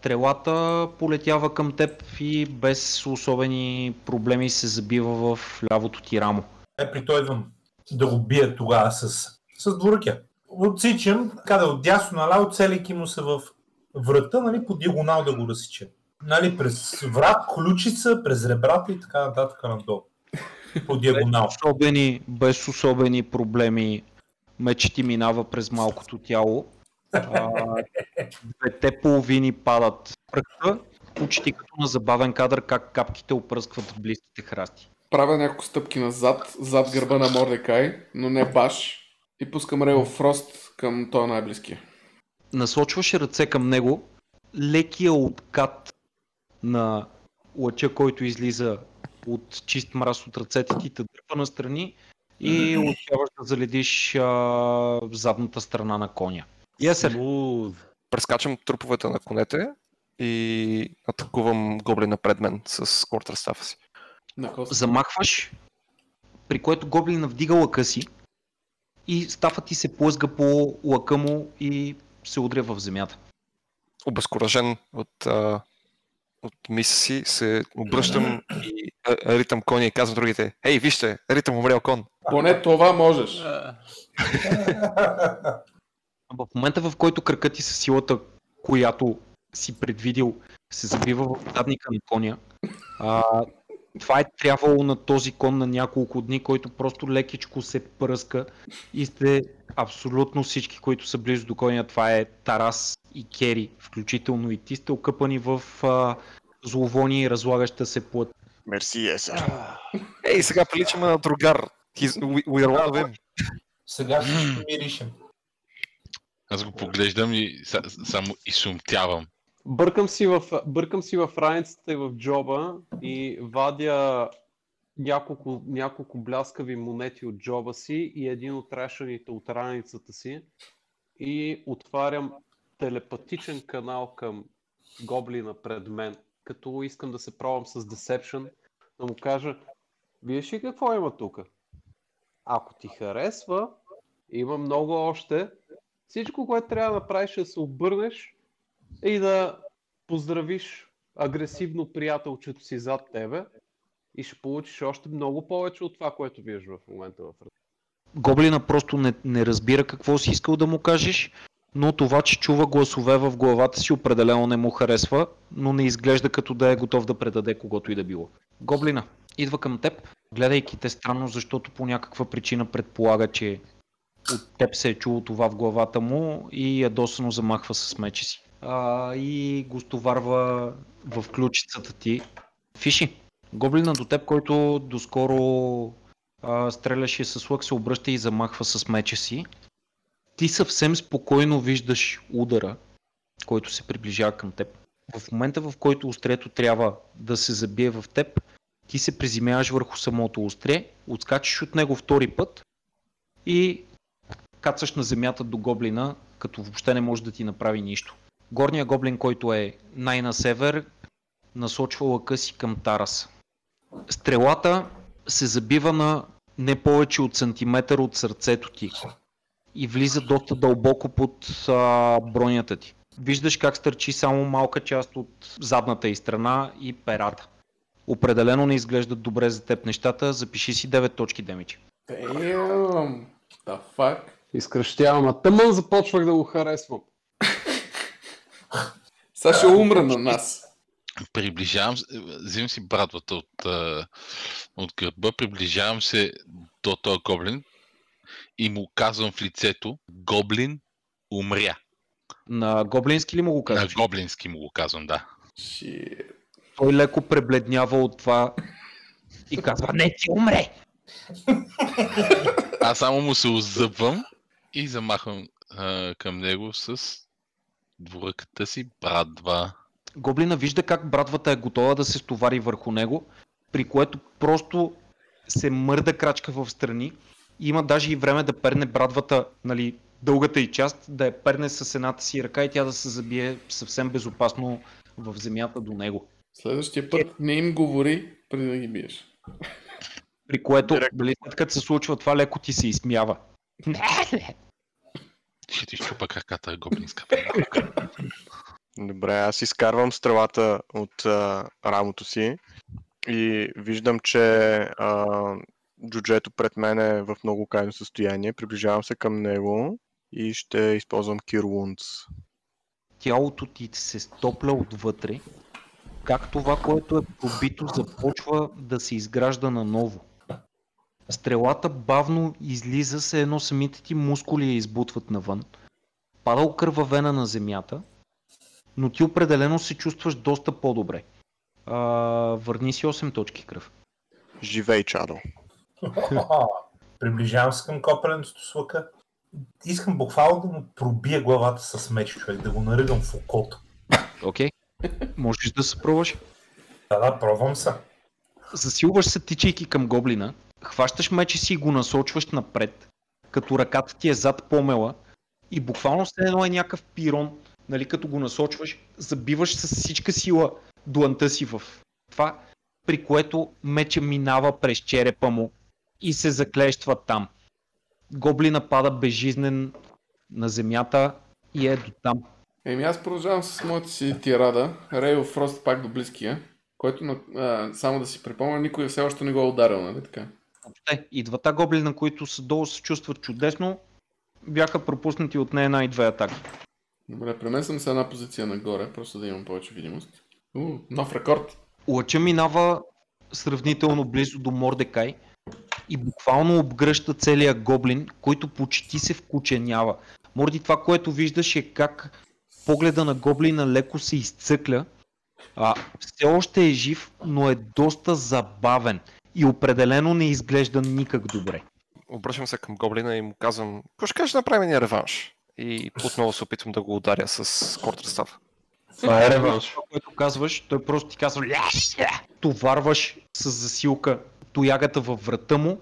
Стрелата полетява към теб и без особени проблеми се забива в лявото ти рамо. Е, при той идвам да го бия тогава с, с двуръкя. Отсичам, така да отдясно наляво, целейки му се в врата, нали, по диагонал да го разсичам. Нали, през врат, ключица, през ребрата и така нататък надолу. По диагонал. Особени, без особени проблеми меч ти минава през малкото тяло. А, двете половини падат в пръхта, почти като на забавен кадър, как капките опръскват близките храсти. Правя няколко стъпки назад, зад гърба на Мордекай, но не баш. И пускам Рейл Фрост към този най-близкия. насочваш ръце към него, лекия откат на лъча, който излиза от чист мраз от ръцете ти, те дърпа настрани и успяваш да заледиш а, задната страна на коня. Смуз. Прескачам труповете на конете и атакувам гоблина пред мен с кортър става си. Замахваш, при което гоблина вдига лъка си и стафа ти се плъзга по лъка му и се удря в земята. Обезкуражен от, а, от миса си, се обръщам и а, ритам коня и казвам другите, ей, вижте, ритам умрял кон. Поне това можеш. В момента, в който кръкът ти със силата, която си предвидил, се забива в задника на коня, а, това е трябвало на този кон на няколко дни, който просто лекичко се пръска и сте абсолютно всички, които са близо до коня. Това е Тарас и Кери, включително и ти сте окъпани в а, зловоние и разлагаща се плът. Мерси, Есер. Ей, сега приличаме на другар. He's, we, we are one of him. Сега всички миришем. Аз го поглеждам и са, само изсумтявам. Бъркам си, в, бъркам си в раницата и в джоба и вадя няколко, няколко бляскави монети от джоба си и един от решаните от раницата си и отварям телепатичен канал към гоблина пред мен, като искам да се пробвам с Deception, да му кажа, виж ли какво има тук? Ако ти харесва, има много още. Всичко, което трябва да направиш е да се обърнеш и да поздравиш агресивно приятелчето си зад тебе и ще получиш още много повече от това, което виждаш в момента в ръка. Гоблина просто не, не разбира какво си искал да му кажеш, но това, че чува гласове в главата си, определено не му харесва, но не изглежда като да е готов да предаде когото и да било. Гоблина идва към теб, гледайки те странно, защото по някаква причина предполага, че от теб се е чуло това в главата му и ядосано замахва с меча си. А, и го стоварва в ключицата ти. Фиши, Гоблина до теб, който доскоро а, стреляше с лък, се обръща и замахва с меча си. Ти съвсем спокойно виждаш удара, който се приближава към теб. В момента, в който острието трябва да се забие в теб, ти се приземяваш върху самото остре, отскачаш от него втори път и кацаш на земята до гоблина, като въобще не може да ти направи нищо. Горният гоблин, който е най-на север, насочва лъка си към Тарас. Стрелата се забива на не повече от сантиметър от сърцето ти и влиза доста дълбоко под а, бронята ти. Виждаш как стърчи само малка част от задната и страна и перата. Определено не изглеждат добре за теб нещата, запиши си 9 точки демидж. Damn! The fuck? Изкръщявам, а тъмън започвах да го харесвам. Сега ще умра на нас. Приближавам се, взимам си брадвата от, от гърба, приближавам се до този гоблин и му казвам в лицето, гоблин умря. На гоблински ли му го На казваш? гоблински му го казвам, да. Shit. Той леко пребледнява от това и казва, не ти умре! Аз само му се озъбвам и замахвам а, към него с двуръката си брадва. Гоблина вижда как брадвата е готова да се стовари върху него, при което просто се мърда крачка в страни. Има даже и време да перне брадвата, нали, дългата и част, да я перне с едната си ръка и тя да се забие съвсем безопасно в земята до него. Следващия път не им говори преди да ги биеш. При което, нали, след като се случва това, леко ти се изсмява. Ще ти щупа краката, гоблинска. Добре, аз изкарвам стрелата от а, рамото си и виждам, че а, джуджето пред мен е в много крайно състояние. Приближавам се към него и ще използвам Wounds. Тялото ти се стопля отвътре, как това, което е пробито, започва да се изгражда наново. Стрелата бавно излиза се едно самите ти мускули я избутват навън. Пада окървавена на земята, но ти определено се чувстваш доста по-добре. А, върни си 8 точки кръв. Живей, Чадо. Приближавам се към копренето с лъка. Искам буквално да му пробия главата с меч, човек, да го наригам в окото. Окей. Можеш да се пробваш. Да, да, пробвам се. Засилваш се, тичайки към гоблина, хващаш меча си и го насочваш напред, като ръката ти е зад помела и буквално след едно е някакъв пирон, нали, като го насочваш, забиваш с всичка сила дланта си в това, при което меча минава през черепа му и се заклещва там. Гоблина пада безжизнен на земята и е до там. Еми аз продължавам с моята си тирада. Рейл Фрост пак до близкия, който а, само да си припомня, никой все още не го е ударил, нали така? Въобще, и двата гоблина, които са долу се чувстват чудесно, бяха пропуснати от не една и две атаки. Добре, премествам се една позиция нагоре, просто да имам повече видимост. У, нов рекорд. Лъча минава сравнително близо до Мордекай и буквално обгръща целия гоблин, който почти се вкученява. Морди, това, което виждаш е как погледа на гоблина леко се изцъкля. А, все още е жив, но е доста забавен и определено не изглежда никак добре. Обръщам се към гоблина и му казвам, какво ще кажеш да направим ни реванш? И отново се опитвам да го ударя с кортрестав. Това е реванш. Това, което казваш, той просто ти казва! Товарваш с засилка тоягата във врата му,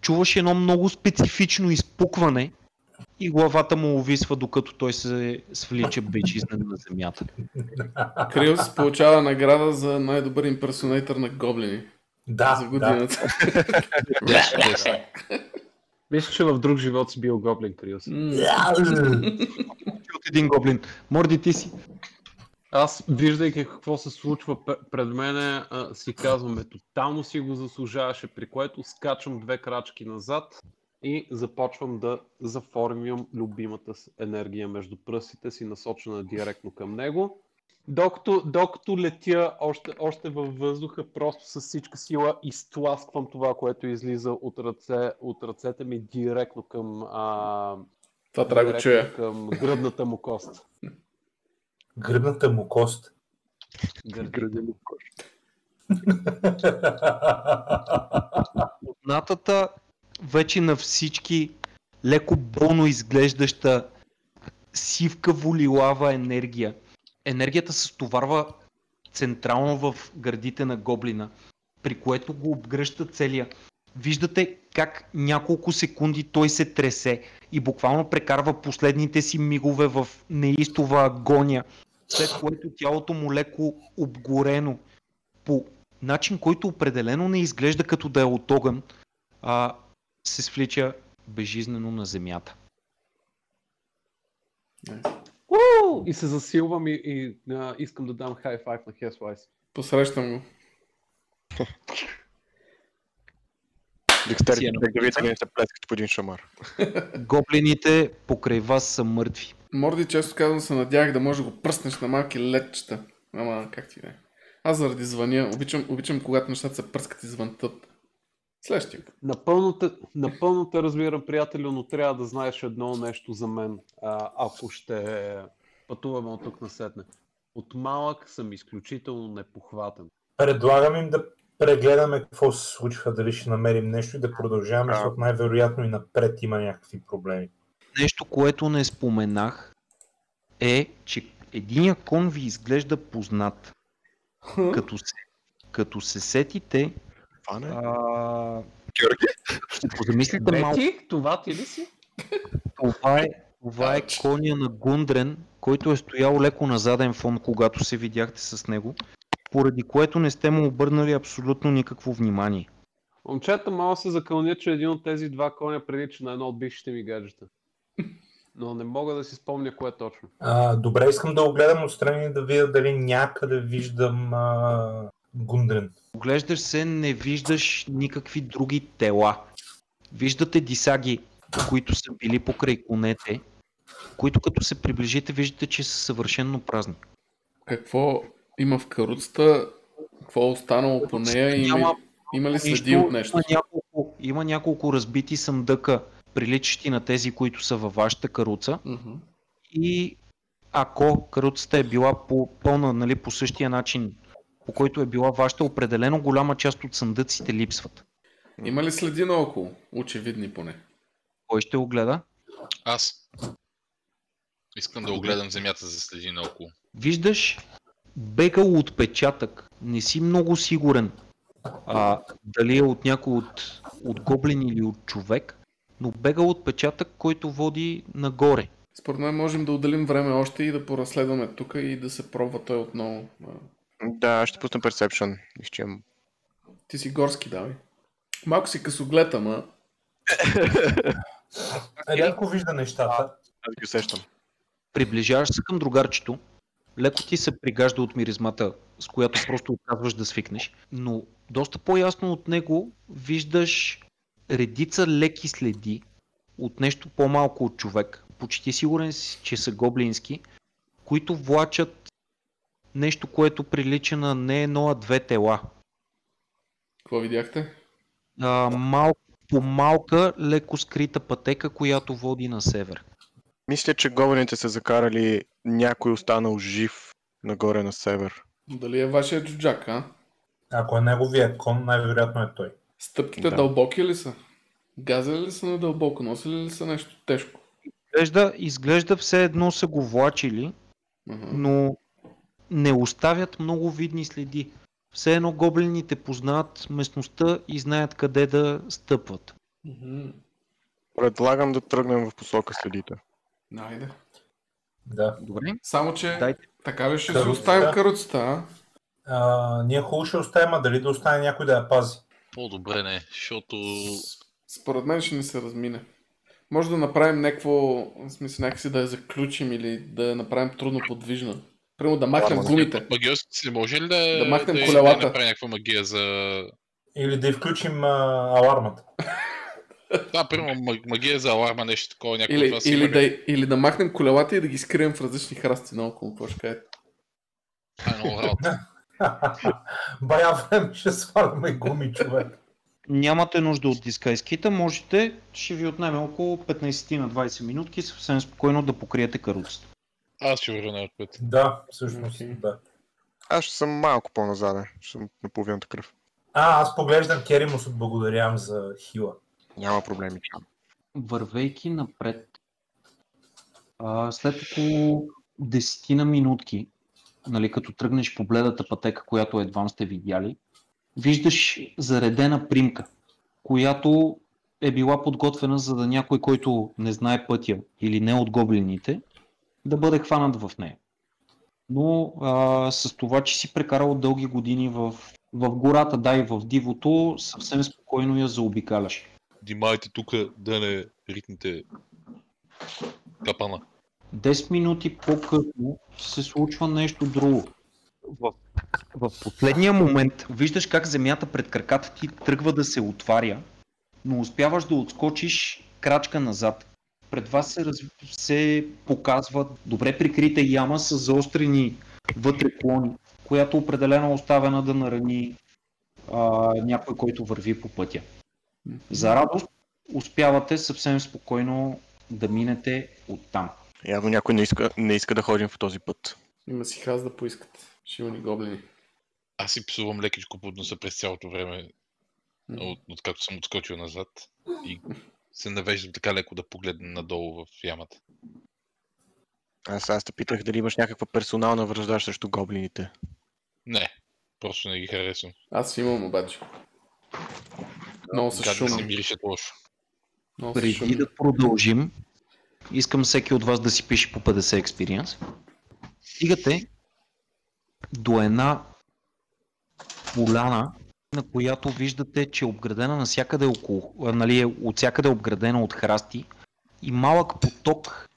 чуваш едно много специфично изпукване и главата му увисва, докато той се свлича безжизнен на земята. Крилс получава награда за най-добър имперсонатор на гоблини Да, за да. годината. Честно. Мисля, че в друг живот си бил гоблин Криос. М, От един гоблин. Морди ти си. Аз, виждайки какво се случва пред мене, си казваме, тотално си го заслужаваше, при което скачам две крачки назад и започвам да заформям любимата енергия между пръстите си, насочена директно към него. Докато, докато летя още, още във въздуха, просто с всичка сила изтласквам това, което излиза от, ръце, от ръцете ми директно към, а, Това трябва да чуя. към гръдната му кост. Гръдната му кост. Гърди. Отнатата вече на всички леко болно изглеждаща сивка волилава енергия. Енергията се стоварва централно в гърдите на гоблина, при което го обгръща целия. Виждате как няколко секунди той се тресе и буквално прекарва последните си мигове в неистова агония, след което тялото му леко обгорено по начин, който определено не изглежда като да е от огън, а се свлича безжизнено на земята. Уу! И се засилвам и, и а, искам да дам хай файв на Hesswise. Посрещам го. Декстерите, е да видите не се плескат по един шамар. Гоблините покрай вас са мъртви. Морди, често казвам, се надях да можеш да го пръснеш на малки ледчета. Ама, как ти е? Аз заради звъня, обичам, обичам когато нещата се пръскат и звънтат. Следващия. Напълно те, напълно те разбирам, приятелю, но трябва да знаеш едно нещо за мен, а, ако ще пътуваме от тук насетне. От малък съм изключително непохватен. Предлагам им да прегледаме какво се случва, дали ще намерим нещо и да продължаваме, защото най-вероятно и напред има някакви проблеми. Нещо, което не споменах е, че единия кон ви изглежда познат. Като се, като се сетите, Това не е. а, Георги? ще позамислите малко. Бети, това ти ли си? Това е, това е коня на Гундрен, който е стоял леко на заден фон, когато се видяхте с него, поради което не сте му обърнали абсолютно никакво внимание. Момчета, мало се закълня, че един от тези два коня прилича на едно от бившите ми гаджета. Но не мога да си спомня кое точно. А, добре, искам да огледам отстрани и да видя дали някъде виждам а, Гундрен. Оглеждаш се, не виждаш никакви други тела. Виждате дисаги, които са били покрай конете, които като се приближите, виждате, че са съвършенно празни. Какво има в каруцата? Какво е останало по нея? Има, Няма има ли следи Нищо, от нещо? Има няколко, има няколко разбити съндъка, приличащи на тези, които са във вашата каруца. Мгм. И ако каруцата е била по пълна, нали, по същия начин, по който е била вашата, определено голяма част от съндъците липсват. Има ли следи наоколо? Очевидни поне. Кой ще го гледа? Аз. Искам да огледам земята за следи наоколо. Виждаш бегал отпечатък. Не си много сигурен а, дали е от някой от, от гоблин или от човек, но бегал отпечатък, който води нагоре. Според мен можем да отделим време още и да поразследваме тук и да се пробва той отново. А, Да, ще пусна Perception. Изчем. Ти си горски, давай. Малко си късоглед, ама Рядко вижда нещата. Аз ги усещам. Приближаваш се към другарчето, леко ти се пригажда от миризмата, с която просто отказваш да свикнеш, но доста по-ясно от него виждаш редица леки следи от нещо по-малко от човек. Почти сигурен си, че са гоблински, които влачат нещо, което прилича на не едно, а две тела. какво видяхте? А, мал, по малка, леко скрита пътека, която води на север. Мисля, че гоблините са закарали някой останал жив нагоре на север. Дали е вашия джуджак, а? Ако е неговия кон, най-вероятно е той. Стъпките Да. дълбоки ли са? Газали ли са на дълбоко? Носили ли са нещо тежко? Изглежда, изглежда все едно са го влачили, Ага. но не оставят много видни следи. Все едно гоблините познават местността и знаят къде да стъпват. Предлагам да тръгнем в посока следите. Найде. Да. Добре. Само, че Дайте. така ли ще си Каруцата. оставим каруцата, а? А, ние хубаво ще оставим, а дали да остане някой да я пази. По-добре не, защото Според мен ще ни се размине. Може да направим някакво, в смисъл някакси да я заключим или да я направим трудно подвижна. Примерно да махнем Ладно, гумите. магиоски се може ли да, Да махнем да, колелата. да направи някаква магия за... Или да включим а, алармата. Да, примерно ма- магия за аларма, нещо такова, от Или, вас или, има ли? да, или да махнем колелата и да ги скрием в различни храсти наоколо. Какво ще кажете? Това е много работа. Бая време ще сваляме гуми, човек. Нямате нужда от дискайскита, можете, ще ви отнеме около 15 на 20 минутки съвсем спокойно да покриете каруцата. Аз ще върна отпред. Да, всъщност, Окей. да. Аз ще съм малко по-назаден. Ще съм на половината кръв. А, аз поглеждам Кери му се благодарявам за хила. Няма проблеми. Вървейки напред, а, след около десетина минутки, нали, като тръгнеш по бледата пътека, която едва сте видяли, виждаш заредена примка, която е била подготвена за да някой, който не знае пътя или не от гоблините, да бъде хванат в нея. Но а, с това, че си прекарал дълги години в, в гората, да и в дивото, съвсем спокойно я заобикаляш. Внимайте тук да не ритните капана. 10 минути по-късно се случва нещо друго. В, в последния момент виждаш как земята пред краката ти тръгва да се отваря, но успяваш да отскочиш крачка назад. Пред вас се, раз... се показва добре прикрита яма с заострени вътре клони, която определено е оставена да нарани а, някой, който върви по пътя. За радост успявате съвсем спокойно да минете оттам. Явно някой не иска, не иска да ходим в този път. Има си хаз да поискат. Ще има ни гоблини. Аз си псувам лекичко под носа през цялото време, от, откакто съм отскочил назад. И се навеждам така леко да погледна надолу в ямата. Аз аз те питах дали имаш някаква персонална връжда срещу гоблините. Не, просто не ги харесвам. Аз имам обаче. Много са Гадни се шумни. миришат лошо. Много Преди шумни. да продължим, искам всеки от вас да си пише по 50 experience. Стигате до една поляна, на която виждате, че е обградена навсякъде около, нали, е от всякъде е обградена от храсти и малък поток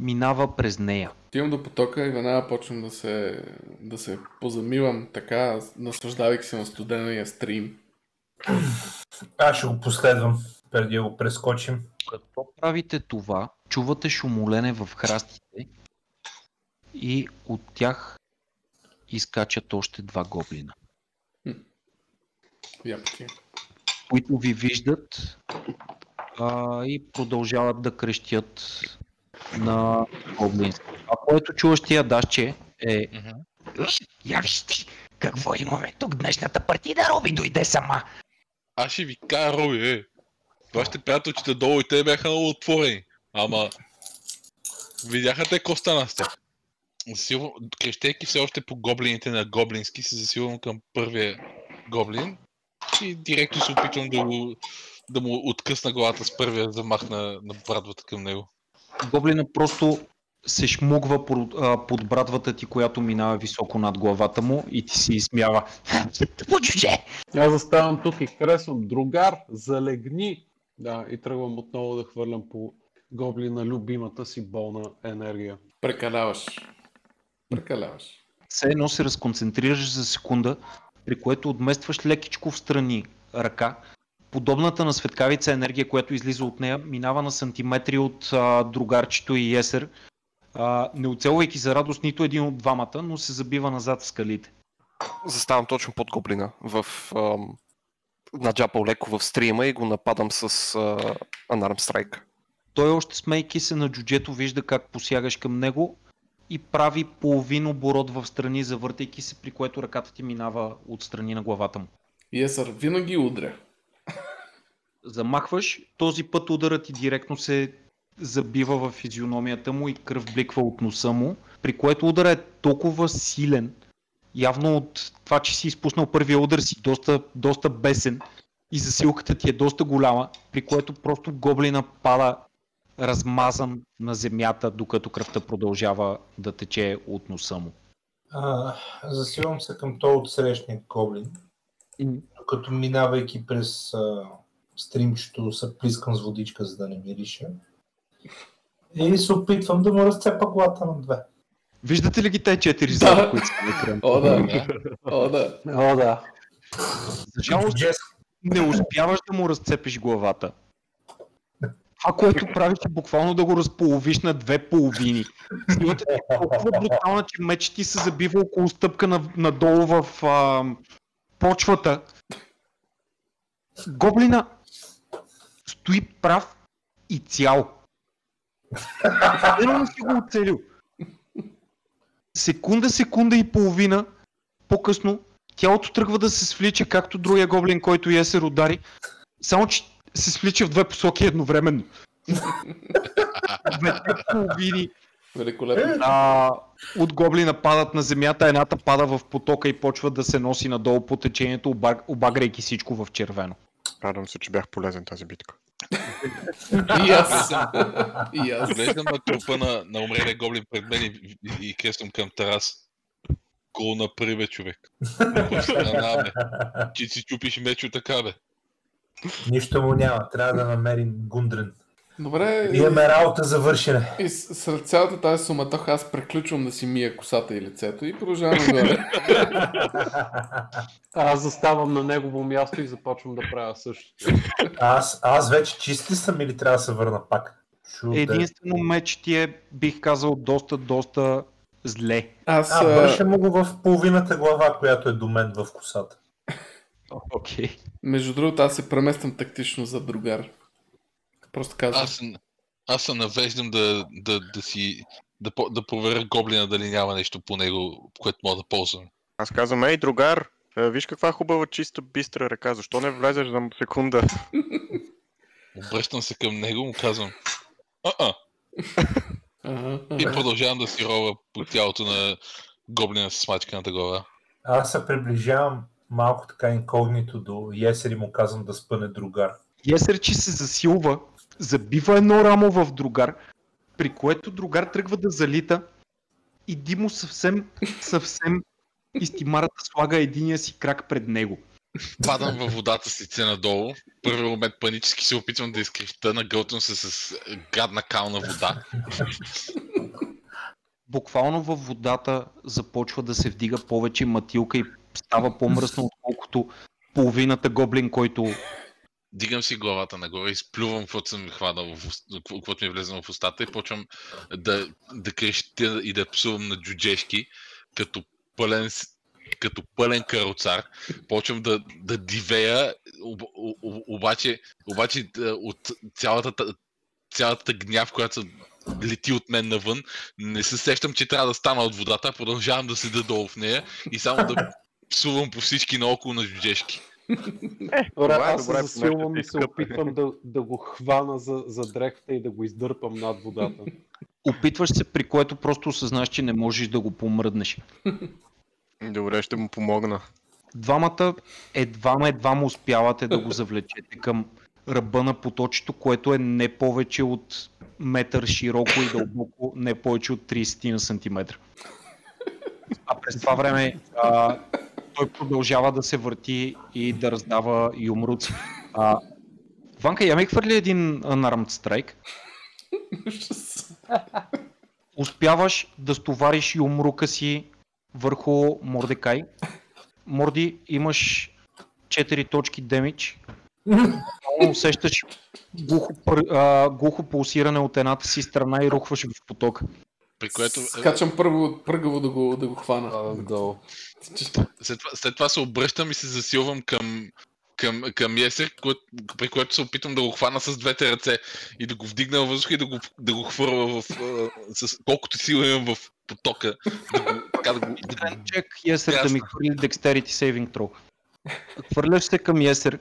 минава през нея. Отивам до потока и веднага почвам да се, да се позамивам така, наслаждавайки се на студения стрим. Аз ще го последвам, преди да го прескочим. Като правите това, чувате шумолене в храстите и от тях изкачат още два гоблина. Япки. които ви виждат а, и продължават да крещят на гоблински. А което чуваш тия дашче е. Я виж ти, какво имаме тук днешната партида, Роби дойде сама. Аз ще ви кажа, Роби, е. Вашите приятелчета долу и те бяха много отворени. Ама... Видяха те какво стана с тях. Засилвам, крещейки все още по гоблините на гоблински, се засилвам към първия гоблин и директно се опитвам да, го, да му откъсна главата с първия замах на, на брадвата към него. гоблина просто се шмугва под, а, под брадвата ти, която минава високо над главата му и ти се изсмява. Аз заставам тук и харесвам. Другар, залегни! Да, и тръгвам отново да хвърлям по гоблина любимата си болна енергия. Прекаляваш. Прекаляваш. Все едно се разконцентрираш за секунда, при което отместваш лекичко в страни ръка. Подобната на светкавица енергия, която излиза от нея, минава на сантиметри от а, другарчето и Есер, а, не оцелвайки за радост нито един от двамата, но се забива назад в скалите. Заставам точно под гоблина в ам, наджапал леко в стрима и го нападам с а, Strike. Той още смейки се на джуджето вижда как посягаш към него и прави половин оборот в страни, завъртайки се, при което ръката ти минава от страни на главата му. Есър винаги удря. Замахваш, този път ударът ти директно се забива в физиономията му и кръв бликва от носа му, при което ударът е толкова силен, явно от това, че си изпуснал първия удар си доста, доста бесен и засилката ти е доста голяма, при което просто гоблина пада размазан на земята, докато кръвта продължава да тече от носа му. А, засилвам се към този от срещния гоблин, като минавайки през а, стримчето се плискам с водичка, за да не мирише. И се опитвам да му разцепа главата на две. Виждате ли ги те четири Да. зъба, които са на екрана? О, да. О, да. О, да. За жалост, Джес, не успяваш да му разцепиш главата. Това, което правиш е буквално да го разполовиш на две половини. Силата ти е толкова брутална, че меч ти се забива около стъпка на, надолу в а, почвата. Гоблина стои прав и цял. Едно си го оцелил. Секунда, секунда и половина по-късно тялото тръгва да се свлича, както другия гоблин, който Есер удари. Само, че се свлича в две посоки едновременно. Двете половини Великолепно. а, от гоблина падат на земята, едната пада в потока и почва да се носи надолу по течението, обаг... обаграйки всичко в червено. Радвам се, че бях полезен тази битка. И аз. И аз. Поглеждам на трупа на, на умрелия гоблин пред мен и, и, и кесвам към Тарас. Го направи, бе, човек. Ти си чупиш мечо така, бе. Нищо му няма. Трябва да намерим Гундрен. Добре, Имаме работа за вършене. и сред цялата тази суматоха аз преключвам да си мия косата и лицето и продължавам нагоре. Аз заставам на негово място и започвам да правя същото. аз, аз вече чисти съм или трябва да се върна пак? Шо, Единствено меч ти е, бих казал, доста, доста зле. Аз, А, а, върша му го в половината глава, която е до мен в косата. Окей. между другото, аз се премествам тактично за другар. Просто казвам. Аз, се- аз се навеждам да, да, да си да, да проверя гоблина дали няма нещо по него, което мога да ползвам. Аз казвам, ей, другар, е, виж каква хубава, чиста, бистра река, защо не влезеш за секунда? Обръщам се към него, му казвам а Ага, и продължавам да си рова по тялото на гоблина с мачканата глава. Аз се приближавам малко така инкогнито до Есер и му казвам да спъне другар. Есерчи се засилва, забива едно рамо в другар, при което другар тръгва да залита и Димо съвсем, съвсем изтимарата слага единия си крак пред него. Падам във водата с лице надолу. Първи момент панически се опитвам да изкреща, нагълтвам се с гадна кална вода. Буквално във водата започва да се вдига повече матилка и става по-мръсно, отколкото половината гоблин, който Дигам си главата нагоре, изплювам каквото съм хванал, каквото ми е влезнало в устата и почвам да, да крещя и да псувам на джуджешки, като пълен, като пълен каруцар. Почвам да, да дивея, об, об, обаче, обаче от цялата, та- цялата гняв, която се лети от мен навън, не се сещам, че трябва да стана от водата, продължавам да седа долу в нея и само да псувам по всички наоколо на джуджешки. Добре, Това е аз добре, се засилвам и се опитвам да, да го хвана за, за дрехта и да го издърпам над водата. опитваш се, при което просто осъзнаш, че не можеш да го помръднеш. Добре, ще му помогна. Двамата едва едва му успявате да го завлечете към ръба на поточето, което е не повече от метър широко и дълбоко, не повече от 30 на сантиметра. А през това време а, той продължава да се върти и да раздава юмруци. А, Ванка, я ми хвърли един unarmed strike. Успяваш да стовариш юмрука си върху Мордекай. Морди, имаш 4 точки демидж. Усещаш глухо, пър- а, глухо пулсиране от едната си страна и рухваш в потока. При което Скачам първо, пъргаво да го, да го хвана. Падам долу. След това, след това се обръщам и се засилвам към, към, към Есер, кое, при което се опитвам да го хвана с двете ръце и да го вдигна във въздуха и да го, да го хвърля в, с колкото сила имам в потока. Да го, така да го, Чек Есер да ми хвърли Dexterity Saving Throw. Хвърляш се към Есер,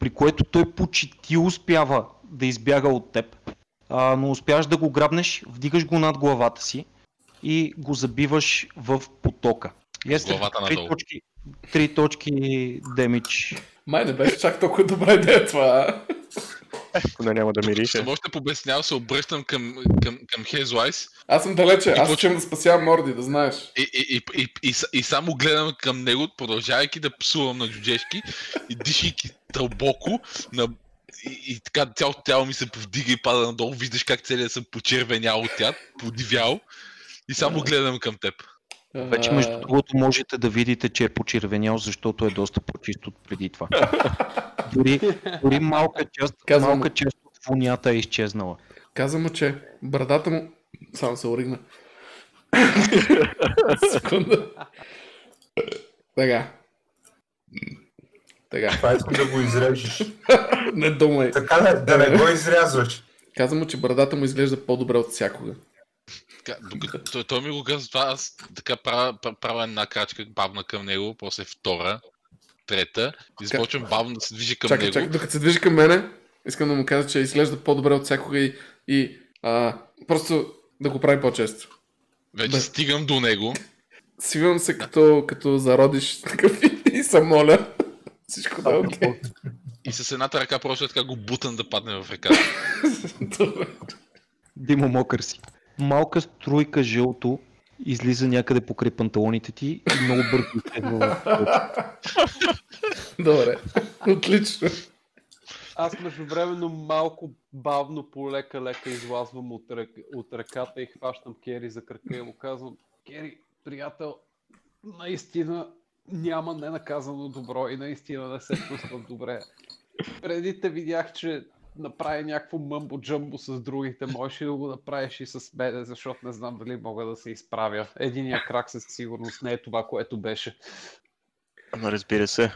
при което той почти успява да избяга от теб, а, но успяваш да го грабнеш, вдигаш го над главата си и го забиваш в потока. Есер, главата три надолу. точки, три точки демидж. Май не беше чак толкова добра идея това. Поне няма да мирише. съм още побеснял, се обръщам към, към, към Хезлайс Аз съм далече, аз почва- искам да спасявам Морди, да знаеш. и, и, и, и, и, и само гледам към него, продължавайки да псувам на джуджешки и дишайки дълбоко на и, и така цялото тяло ми се повдига и пада надолу, виждаш как целият съм почервенял от тях, подивял и само гледам към теб. Вече между другото можете да видите, че е почервенял, защото е доста по-чист от преди това. Дори, дори малка, част, Казвам- малка част от вонята е изчезнала. Каза му, че брадата му... Само се оригна. Секунда. Така. Така. Това искам да го изрежеш. Не думай. Така да, да не го изрязваш. Каза му, че брадата му изглежда по-добре от всякога. Така, докато той, той ми го казва това, аз така правя, пра- правя една крачка бавна към него, после втора, трета, и започвам бавно да се движи към Чакай, него. чакай, докато се движи към мене, искам да му кажа, че изглежда по-добре от всякога и, и а, просто да го прави по-често. Вече Да. стигам до него. Свивам се като, като зародиш такъв и, и се моля. Всичко да е окей. И с едната ръка просто е така го бутам да падне в ръката. Добре. Димо мокър си. Малка струйка жълто излиза някъде покрай панталоните ти и много бързо плоча. Добре. Отлично. Аз междувременно малко бавно, полека-лека излазвам от, рък, от ръката и хващам Кери за крака и му казвам, Кери, приятел, наистина няма ненаказано добро и наистина не се чувствам добре. Преди те видях, че направи някакво мъмбо-джъмбо с другите, можеш ли да го направиш и с мене, защото не знам дали мога да се изправя. Единия крак със сигурност не е това, което беше. Ама разбира се.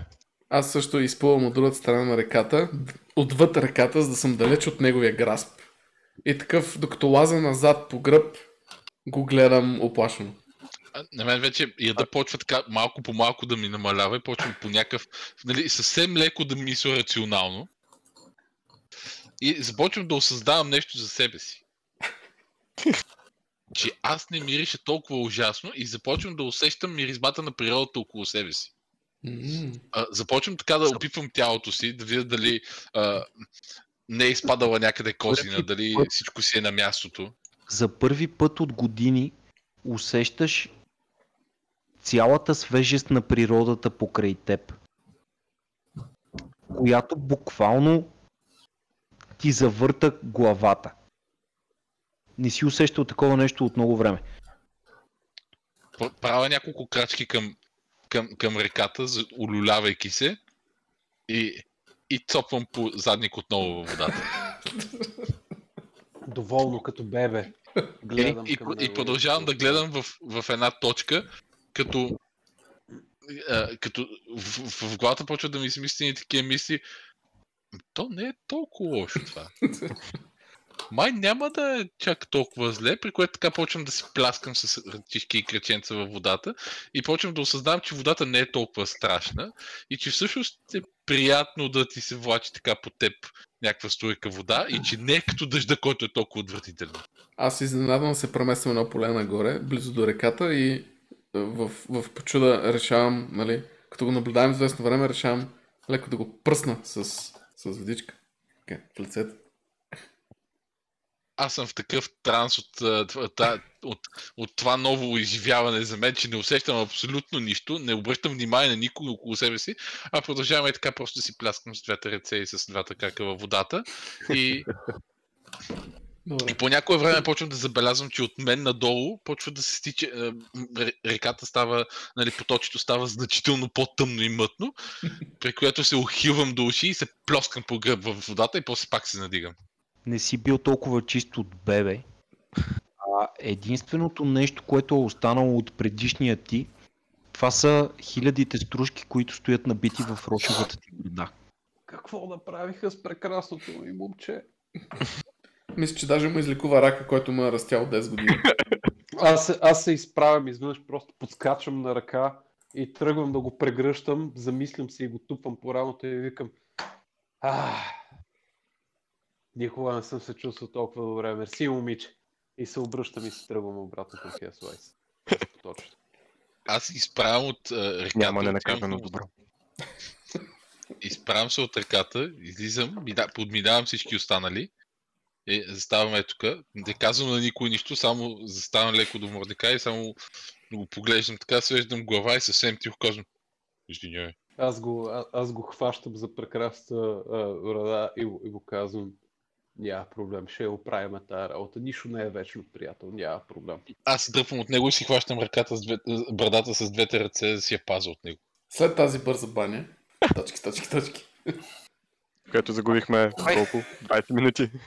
Аз също изплувам от другата страна на реката, отвъд реката, за да съм далеч от неговия грасп. И такъв, докато лаза назад по гръб, го гледам оплашено. На мен вече яда почва така малко по малко да ми намалява и почвам по някакъв, нали, съвсем леко да мисля рационално. И започвам да осъзнавам нещо за себе си. Че аз не мириша толкова ужасно и започвам да усещам миризмата на природата около себе си. А, започвам така да опипвам тялото си, да видя дали а, не е изпадала някъде козина, дали всичко си е на мястото. За първи път от години усещаш цялата свежест на природата покрай теб, която буквално ти завърта главата. Не си усещал такова нещо от много време. Правя няколко крачки към, към, към реката, улюлявайки се и, и цопвам по задник отново във водата. Доволно като бебе. Гледам и, и, към и продължавам да гледам в, в една точка, като, а, като в, в, в главата почва да ми се мисли и такива мисли. То не е толкова лошо това. Май няма да е чак толкова зле, при което така почвам да си пляскам с ръчички и кръченца във водата и почвам да осъзнавам, че водата не е толкова страшна и че всъщност е приятно да ти се влачи така по теб някаква стойка вода и че не е като дъжда, който е толкова отвратителен. Аз изненадвам се премествам едно поле нагоре, близо до реката и е, в, в почуда решавам, нали, като го наблюдавам известно време, решавам леко да го пръсна с, с водичка. Okay, в лицето. аз съм в такъв транс от, та- от, от това ново изживяване за мен, че не усещам абсолютно нищо, не обръщам внимание на никой около себе си, а продължавам и така просто да си пляскам с двете ръце и с двата крака във водата. И, Добре. и по някое време почвам да забелязвам, че от мен надолу почва да се стича, ре- реката става, нали, поточето става значително по-тъмно и мътно, при което се ухилвам до уши и се плескам по гръб в водата и после пак се надигам. не си бил толкова чист от бебе. А единственото нещо, което е останало от предишния ти, това са хилядите стружки, които стоят набити в рошевата ти града. Какво направиха с прекрасното ми момче? Мисля, че даже му излекува рака, който му е растял 10 години. Аз, се- аз се изправям изведнъж, просто подскачам на ръка и тръгвам да го прегръщам, замислям се и го тупам по рамото и викам Ах, никога не съм се чувствал толкова добре, мерси момиче. И се обръщам и се тръгвам обратно към Хеслайс. Точно. Аз изправям от а, реката. Няма ненаказано добро. Изправям се от ръката, излизам, мина- подминавам всички останали. И заставаме тук. Не казвам на никой нищо, само заставам леко до Мордека и само го поглеждам така, свеждам глава и съвсем тихо казвам. Извинявай. Аз го, а, аз го хващам за прекрасна рада и, го- и го казвам няма проблем, ще оправим тази работа. Нищо не е вечно, приятел, няма проблем. Аз се дръпвам от него и си хващам ръката с двете, брадата с двете ръце, да си я пазя от него. След тази бърза баня, точки, точки, точки. Което загубихме колко? 20 минути.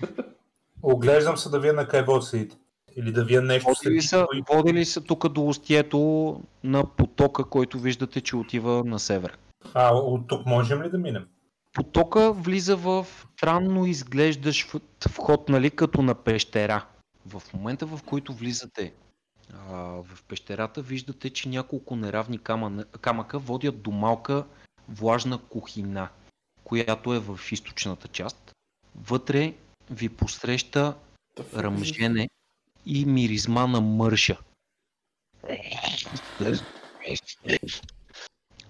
Оглеждам се да вие на кайбо седите. Или да вие нещо Водили са, и водили са тук до устието на потока, който виждате, че отива на север. А, от тук можем ли да минем? Потока влиза в странно изглеждащ вход, нали, като на пещера В момента, в който влизате а, в пещерата, виждате, че няколко неравни камъна, камъка водят до малка влажна кухина, която е в източната част. Вътре ви посреща ръмжене и миризма на мърша.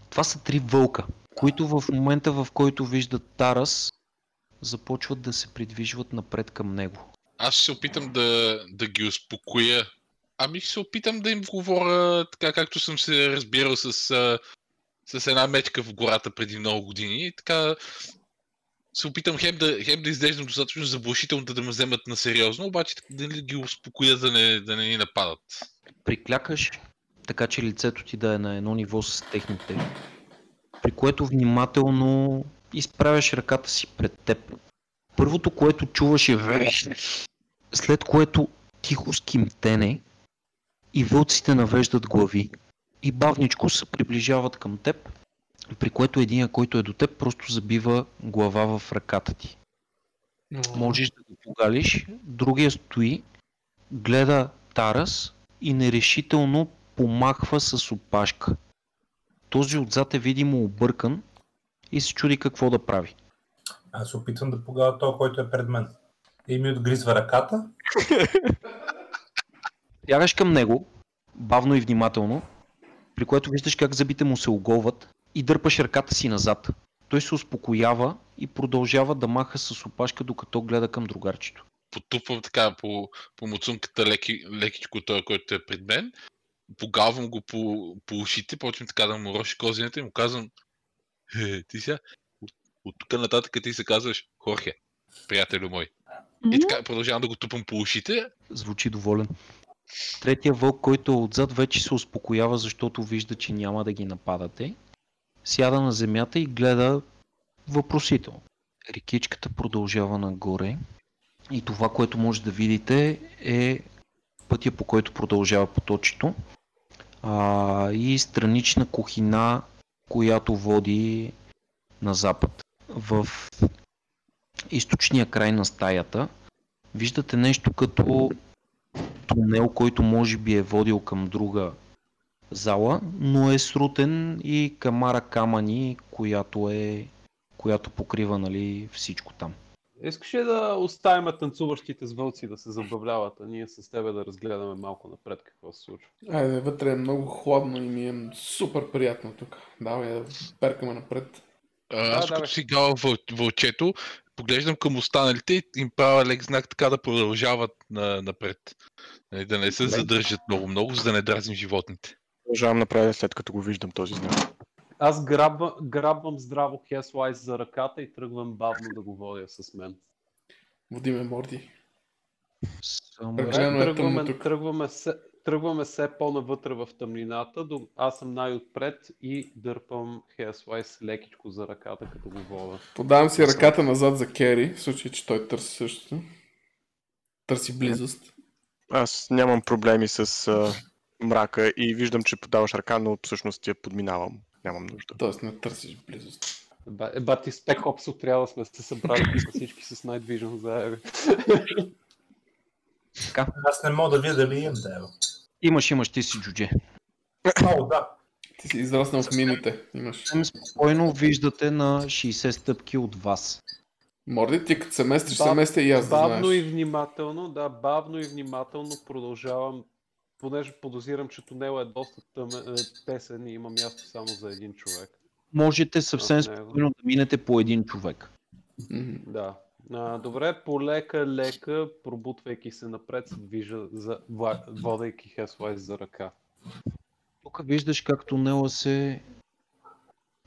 Това са три вълка, които в момента в който виждат Тарас, започват да се придвижват напред към него. Аз ще се опитам да, да ги успокоя. Ами ще се опитам да им говоря така, както съм се разбирал с, с една мечка в гората преди много години. И така се опитам хем да, хем да изглеждам достатъчно заблашително да, да ме вземат на сериозно, обаче да не ги успокоя да не, да не ни нападат. Приклякаш, така че лицето ти да е на едно ниво с техните, при което внимателно изправяш ръката си пред теб. Първото, което чуваш е след което тихо скимтене и вълците навеждат глави и бавничко се приближават към теб, при което един, който е до теб, просто забива глава в ръката ти. Можеш да го погалиш, другия стои, гледа Тарас и нерешително помахва с опашка. Този отзад е видимо объркан и се чуди какво да прави. Аз се опитвам да погава този, който е пред мен. И ми отгризва ръката. Бягаш към него, бавно и внимателно, при което виждаш как зъбите му се оголват и дърпаш ръката си назад. Той се успокоява и продължава да маха с опашка, докато гледа към другарчето. Потупвам така по, по муцунката леки, лекичко той, който е пред мен. Погавам го по, по ушите, почвам така да му роши козината и му казвам е, ти сега, от, от тук нататък ти се казваш Хорхе, приятелю мой. И така продължавам да го тупам по ушите. Звучи доволен. Третия вълк, който е отзад, вече се успокоява, защото вижда, че няма да ги нападате. Сяда на земята и гледа въпросително. Рекичката продължава нагоре. И това, което може да видите е пътя, по който продължава поточето. А, и странична кухина, която води на запад. В източния край на стаята виждате нещо като тунел, който може би е водил към друга зала, но е срутен и камара камъни, която е която покрива нали, всичко там. Искаш ли да оставим танцуващите с вълци да се забавляват, а ние с тебе да разгледаме малко напред какво се случва? Айде, вътре е много хладно и ми е супер приятно тук. Давай да перкаме напред. А, Аз давай. като си гава въл, вълчето, поглеждам към останалите и им правя лек знак така да продължават на, напред. Нали, Да не се задържат много-много, за да не дразним животните. Продължавам направя след като го виждам този знак. Аз грабва, грабвам здраво Хеслайс за ръката и тръгвам бавно да го водя с мен. Води ме, Морди. Само е тръгваме, тук. тръгваме, се, тръгваме все по-навътре в тъмнината. До, аз съм най-отпред и дърпам Хеслайс лекичко за ръката, като го вода. Подавам си ръката назад за Кери, в случай, че той търси същото. Търси близост. Аз нямам проблеми с а, мрака и виждам, че подаваш ръка, но всъщност я подминавам. Нямам нужда. Тоест не търсиш близост. Ба, е, бати Спек Опсо трябва да сме се събрали всички с Night Vision заедно. Аз не мога да видя дали имам да. Имаш, имаш, ти си джудже. О, да. Ти си израснал в мините. Имаш. Спокойно виждате на 60 стъпки от вас. Морди, ти като се местиш, се местя и аз да бавно знаеш. и внимателно, да, бавно и внимателно продължавам, понеже подозирам, че тунела е доста тъмен, тесен и има място само за един човек. Можете съвсем спокойно да минете по един човек. Да. А, добре, полека, лека, пробутвайки се напред, се движа, за, водейки Хеслайс за ръка. Тук виждаш как тунела се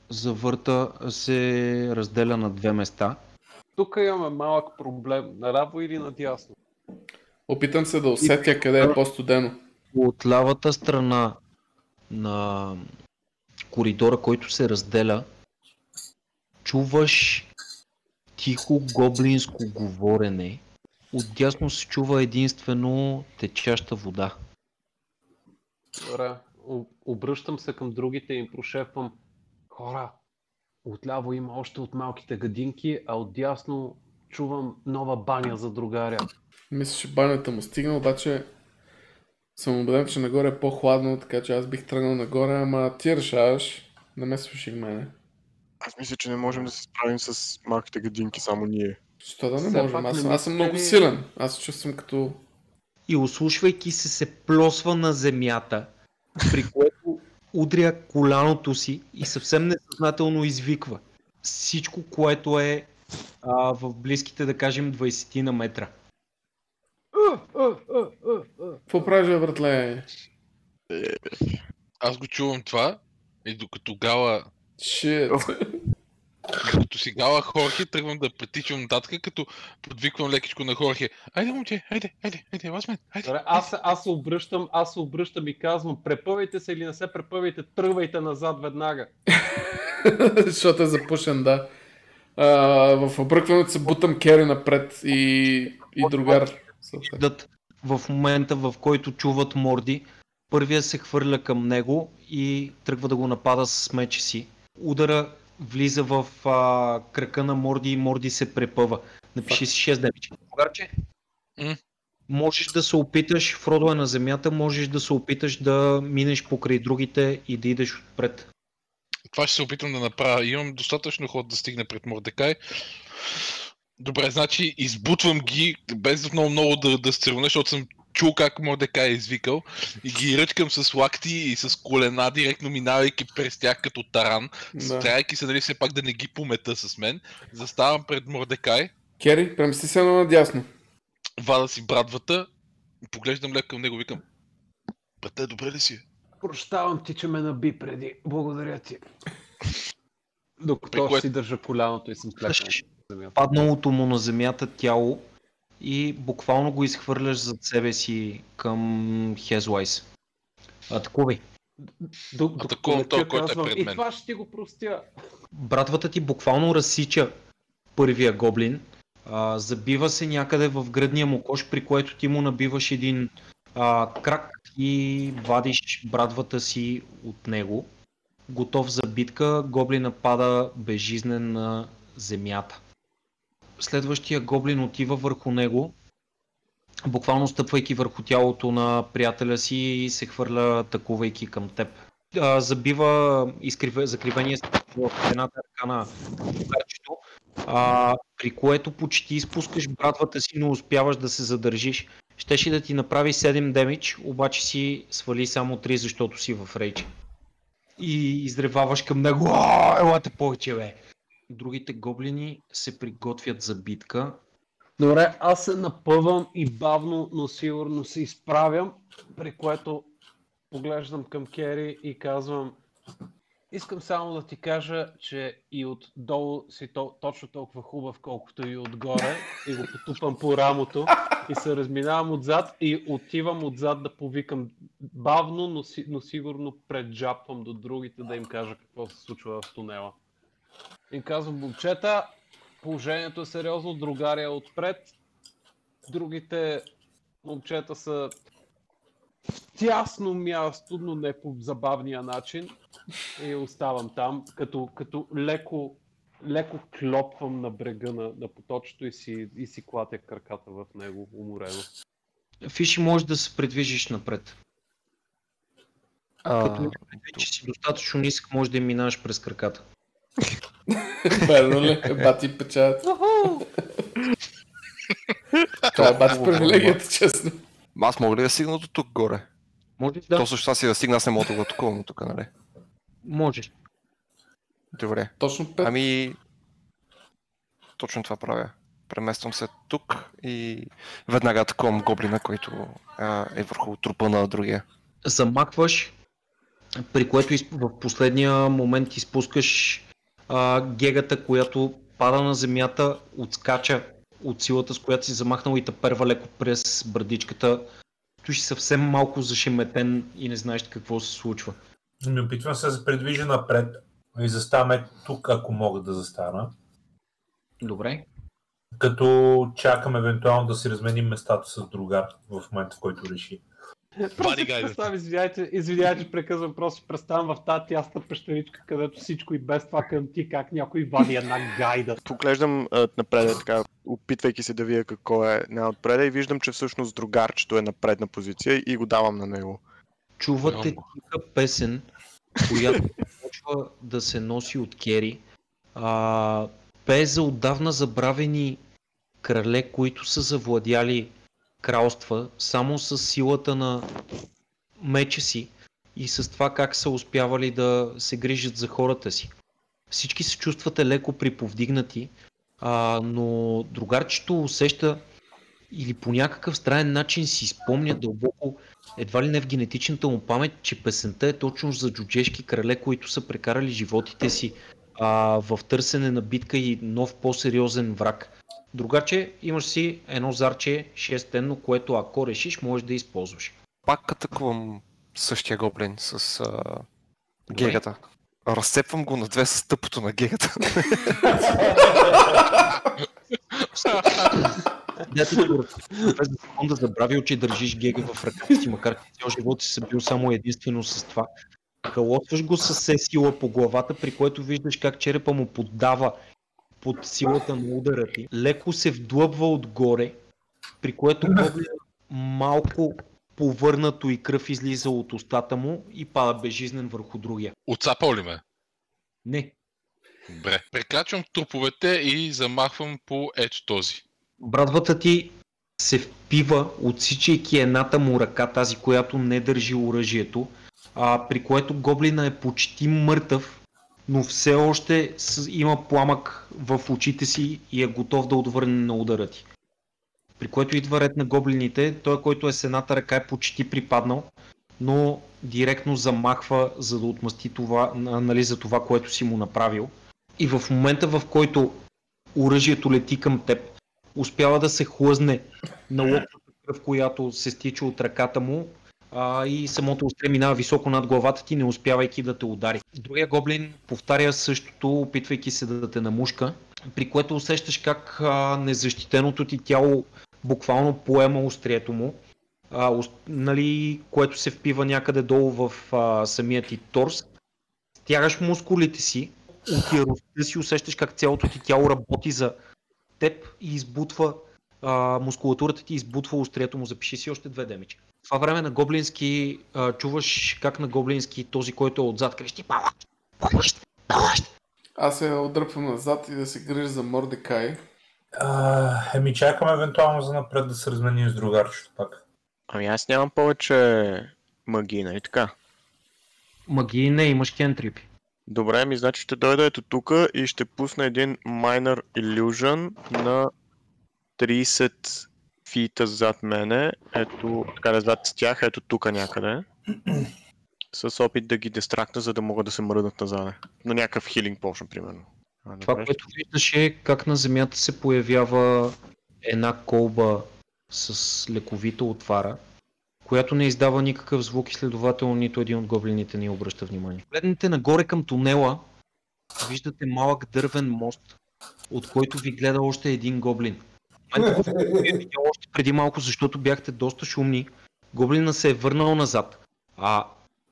завърта, се разделя на две места. Тук имаме малък проблем. Наляво или надясно? Опитам се да усетя къде е по-студено. От лявата страна на коридора, който се разделя, чуваш тихо гоблинско говорене. Отдясно се чува единствено течаща вода. Добре. Обръщам се към другите и им прошепвам. Хора, отляво има още от малките гадинки, а отдясно чувам нова баня за другаря. Мисля, че банята му стигна, обаче съм убеден, че нагоре е по-хладно, така че аз бих тръгнал нагоре, ама ти решаваш. Не ме слушай мене. Аз мисля, че не можем да се справим с малките гадинки, само ние. Що да не Все можем? пак Аз, не съм- аз съм много силен. Аз се чувствам като... И ослушвайки се, се плосва на земята, при което удря коляното си и съвсем несъзнателно извиква. Всичко, което е а, в близките, да кажем, 20 на метра. Какво правиш, бе, братле? Аз го чувам това и докато гала, Шит. докато си гала Хорхе, тръгвам да притичам нататък, като подвиквам лекичко на Хорхе. Айде, момче, айде, айде, айде, ласмен, айде. Добре, аз, се- аз се обръщам, аз се обръщам и казвам, препъвайте се или не се препъвайте, тръгвайте назад веднага. Защото е запушен, да. А, в обръкването се бутам Кери напред и, и другар. Дът в момента, в който чуват морди, първия се хвърля към него и тръгва да го напада с меча си. Удара влиза в а, крака на Морди и Морди се препъва. Напиши си 6 демидж. Другарче, М? можеш да се опиташ, Фродо е на земята, можеш да се опиташ да минеш покрай другите и да идеш отпред. Това ще се опитам да направя. Имам достатъчно ход да стигне пред Мордекай. Добре, значи избутвам ги, без много много да, да се церуна, защото съм чул как Мордекай е извикал и ги ръчкам с лакти и с колена, директно минавайки през тях като таран, Да. старайки се нали все пак да не ги помета с мен. Заставам пред Мордекай, Кери, премести се едно надясно. вада си брадвата, поглеждам леко към него, викам Брате, добре ли си? Прощавам ти, че ме наби преди. Благодаря ти. Докато При което- си държа коляното и съм клекнал земята. Падналото му на земята тяло и буквално го изхвърляш зад себе си към Хезлайс. Атакувай. Атакувам този, който е пред И мен. това ще ти го простя. братвата ти буквално разсича първия гоблин, а, забива се някъде в гръдния му кош, при което ти му набиваш един а, крак и вадиш братвата си от него. Готов за битка, гоблина пада безжизнен на земята. Следващия гоблин отива върху него, буквално стъпвайки върху тялото на приятеля си и се хвърля атакувайки към теб. А, забива изкриве, закривения в едната ръка на другарчето, а, при което почти изпускаш братвата си, но успяваш да се задържиш. Щеше да ти направи 7 демидж, обаче си свали само 3, защото си в рейдж. И изреваваш към него. «А, Елате повече, бе! Другите гоблини се приготвят за битка. Добре, аз се напъвам и бавно, но сигурно се изправям, при което поглеждам към Кери и казвам Искам само да ти кажа, че и отдолу си то, точно толкова хубав, колкото и отгоре. И го потупам по рамото и се разминавам отзад и отивам отзад да повикам бавно, но, но сигурно преджапвам до другите да им кажа какво се случва в тунела. И казвам, момчета, положението е сериозно, другаря е отпред, другите момчета са в тясно място, но не по забавния начин. И оставам там, като, като леко, леко клопвам на брега на, на поточето и си, и си клатя краката в него, уморено. Фиши можеш да се предвижиш напред. Като имаш предвид, че си достатъчно нисък, може да им минаваш през краката. Верно ли? Бати печат. Това е бати привилегията, честно. Аз мога ли да стигна до тук горе? Можеш Да. да, То също аз си да стигна, аз не мога да го атакувам тук, нали? можеш. Добре. Точно 5. Ами... Точно това правя. Премествам се тук и веднага атакувам гоблина, който а, е върху трупа на другия. замахваш, при което в последния момент изпускаш а, гегата, която пада на земята, отскача от силата, с която си замахнал и те перва леко през брадичката. Стоиш съвсем малко зашеметен и не знаеш какво се случва. Ми опитвам се да се предвижа напред и заставаме тук, ако мога да застана. Добре. Като чакам евентуално да си разменим местата с другар в момента, в който реши. Просто представям, извинявайте, извинявайте, че прекъсвам, просто представям в тази тясна пещеричка, където всичко и без това към ти, как някой вади една гайда. Поглеждам напред, така, опитвайки се да видя какво е най-отпред и виждам, че всъщност другарчето е на предна позиция и го давам на него. Чувате тиха песен, която почва да се носи от Кери. А, пее за отдавна забравени крале, които са завладяли кралства само с силата на меча си и с това как са успявали да се грижат за хората си. Всички се чувствате леко приповдигнати, а, но другарчето усеща или по някакъв странен начин си спомня дълбоко едва ли не в генетичната му памет, че песента е точно за джуджешки крале, които са прекарали животите си а, в търсене на битка и нов по-сериозен враг. Другаче имаш си едно зарче шестенно, което ако решиш, можеш да използваш. Пак атакувам същия гоблин с а, гегата. Разцепвам го на две с тъпото на гегата. Дето според без да забравил, че държиш гега в ръката си, макар че цял живот си се бил само единствено с това. Калотваш го с все сила по главата, при което виждаш как черепа му поддава под силата на удара ти. Леко се вдлъбва отгоре, при което гоблин малко повърнато и кръв излиза от устата му и пада безжизнен върху другия. Отцапал ли ме? Не, Добре. Прекрачвам труповете и замахвам по ето този. брадвата ти се впива, отсичайки едната му ръка, тази, която не държи оръжието, а, при което гоблина е почти мъртъв, но все още има пламък в очите си и е готов да отвърне на удара ти. При което идва ред на гоблините, той, който е с едната ръка е почти припаднал, но директно замахва, за да отмъсти това, на- нали, за това, което си му направил. И в момента, в който оръжието лети към теб, успява да се хлъзне на локната кръв, която се стича от ръката му а, и самото острие минава високо над главата ти, не успявайки да те удари. Другия гоблин повтаря същото, опитвайки се да те намушка, при което усещаш как а, незащитеното ти тяло буквално поема острието му, а, ос- нали, което се впива някъде долу в а, самия ти торс. Стягаш мускулите си, от яростта си усещаш как цялото ти тяло работи за теб и избутва а, мускулатурата ти избутва острието му, запиши си още две демичи. Това време на гоблински а, чуваш как на гоблински този, който е отзад крещи пала. Помощ! Помощ! Аз се отдръпвам назад и да се грижа за Мордекай. А, еми чакам евентуално за напред да се разменим с другарчето пак. Ами аз нямам повече магии, нали така? Магии не, имаш кентрипи. Добре, ми значи ще дойда ето тук и ще пусна един Minor Illusion на 30 фита зад мене. Ето, така да зад тях, ето тук някъде. С опит да ги дестракна, за да могат да се мръднат назад. На някакъв хилинг potion, примерно. А, Това, добре. което виждаш е как на земята се появява една колба с лековита отвара, която не издава никакъв звук и следователно нито един от гоблините не обръща внимание. Гледнете нагоре към тунела, виждате малък дървен мост, от който ви гледа още един гоблин. Момента, в който е още преди малко, защото бяхте доста шумни, гоблина се е върнал назад, а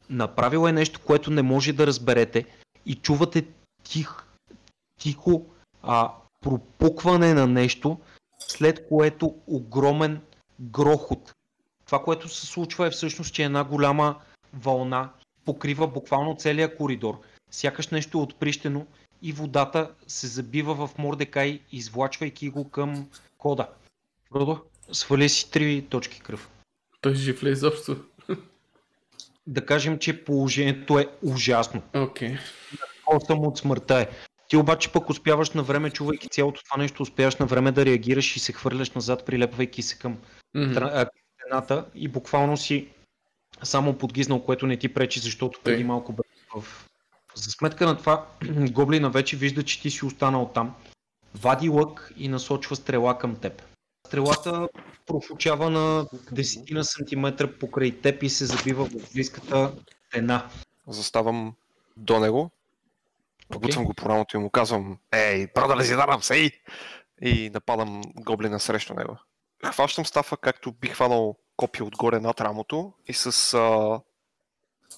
направил е нещо, което не може да разберете и чувате тих, тихо а, пропукване на нещо, след което огромен грохот. Това, което се случва е всъщност, че една голяма вълна покрива буквално целия коридор. Сякаш нещо е отприщено и водата се забива в Мордекай, извлачвайки го към кода. Родо, свали си три точки кръв. Той жив ли е изобщо? Да кажем, че положението е ужасно. Окей. Осъм от смъртта е. Ти обаче пък успяваш на време, чувайки цялото това нещо, успяваш на време да реагираш и се хвърляш назад, прилепвайки се към към стената и буквално си само подгизнал, което не ти пречи, защото преди Тъй. малко бе в... За сметка на това, гоблина вече вижда, че ти си останал там. Вади лък и насочва стрела към теб. Стрелата профучава на десетина сантиметра покрай теб и се забива в близката стена. Заставам до него. Побутвам го по рамото и му казвам Ей, продали си дарам се! ей!» И нападам гоблина срещу него. Хващам стафа, както би хванал копия отгоре над рамото и с а,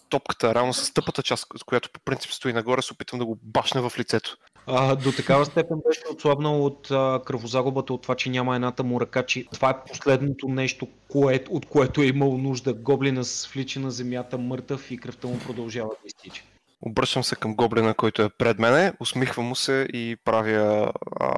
топката, равно с тъпата част, която по принцип стои нагоре, се опитвам да го башня в лицето. А, до такава степен беше отслабнал от а, кръвозагубата, от това, че няма едната му ръка, че това е последното нещо, кое, от което е имал нужда. Гоблина свлича на земята мъртъв и кръвта му продължава да изтича. Обръщам се към гоблина, който е пред мене, усмихвам му се и правя а,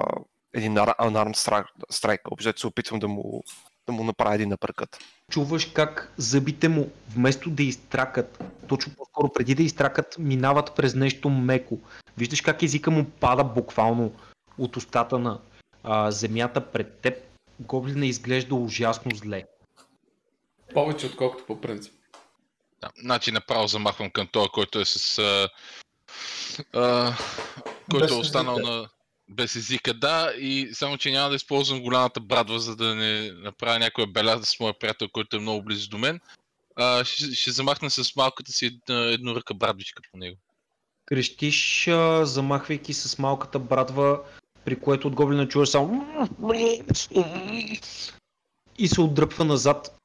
един strike. strike. Общо се опитвам да му, да му направя един напъркът. Чуваш как зъбите му, вместо да изтракат, точно по-скоро преди да изтракат, минават през нещо меко. Виждаш как езика му пада буквално от устата на а, земята пред теб. Гоблина изглежда ужасно зле. Повече отколкото по принцип. Да, значи направо замахвам към този, който е с... А, а, който Без е останал езика. на... Без езика, да, и само, че няма да използвам голямата брадва, за да не направя някоя беляза с моя приятел, който е много близо до мен. А, ще, ще замахна с малката си една- едноръка брадвичка по него. Крещиш, замахвайки с малката брадва, при което от гоблина чуваш само и се отдръпва назад.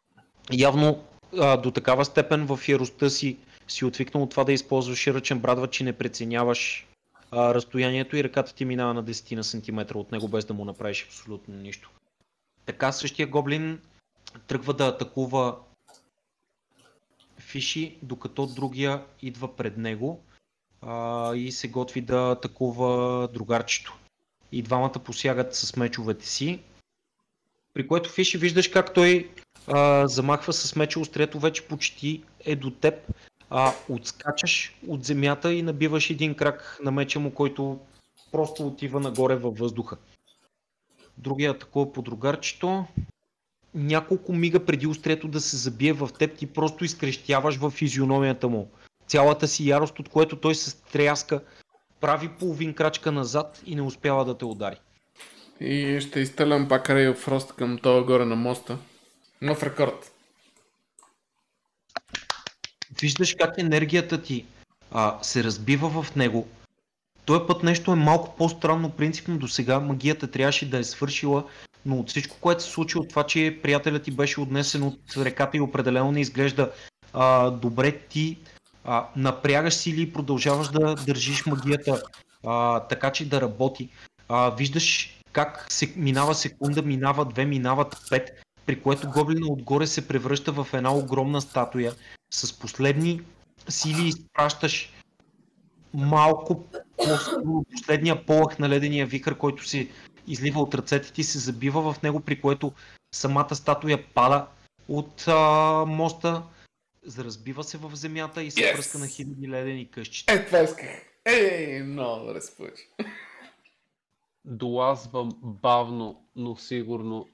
Явно а, до такава степен в яростта си си отвикнал от това да използваш ръчен брадва, че не преценяваш а, разстоянието и ръката ти минава на 10 на сантиметра от него, без да му направиш абсолютно нищо. Така същия гоблин тръгва да атакува Фиши, докато другия идва пред него а, и се готви да атакува другарчето. И двамата посягат с мечовете си, при което Фиши виждаш как той а, замахва с меча, острието вече почти е до теб, а, отскачаш от земята и набиваш един крак на меча му, който просто отива нагоре във въздуха. Другия атакува по другарчето. Няколко мига преди острието да се забие в теб, ти просто изкрещяваш в физиономията му. Цялата си ярост, от което той се стряска, прави половин крачка назад и не успява да те удари. И ще изстрелям пак Ray of Frost към това горе на моста. Нов рекорд. Виждаш как енергията ти а, се разбива в него. Той път нещо е малко по-странно, принципно до сега магията трябваше да е свършила, но от всичко, което се случи от това, че приятелят ти беше отнесен от реката и определено не изглежда а, добре, ти а, напрягаш сили и продължаваш да държиш магията а, така, че да работи. А, виждаш как се, минава секунда, минава две, минават пет, при което гоблина отгоре се превръща в една огромна статуя. С последни сили изпращаш малко по последния полъх на ледения вихър, който се излива от ръцете ти, се забива в него, при което самата статуя пада от а, моста, заразбива се в земята и се Yes! пръска на хиляди ледени къщи. Е, това исках. Ей, много добре се получи. долазвам бавно, но сигурно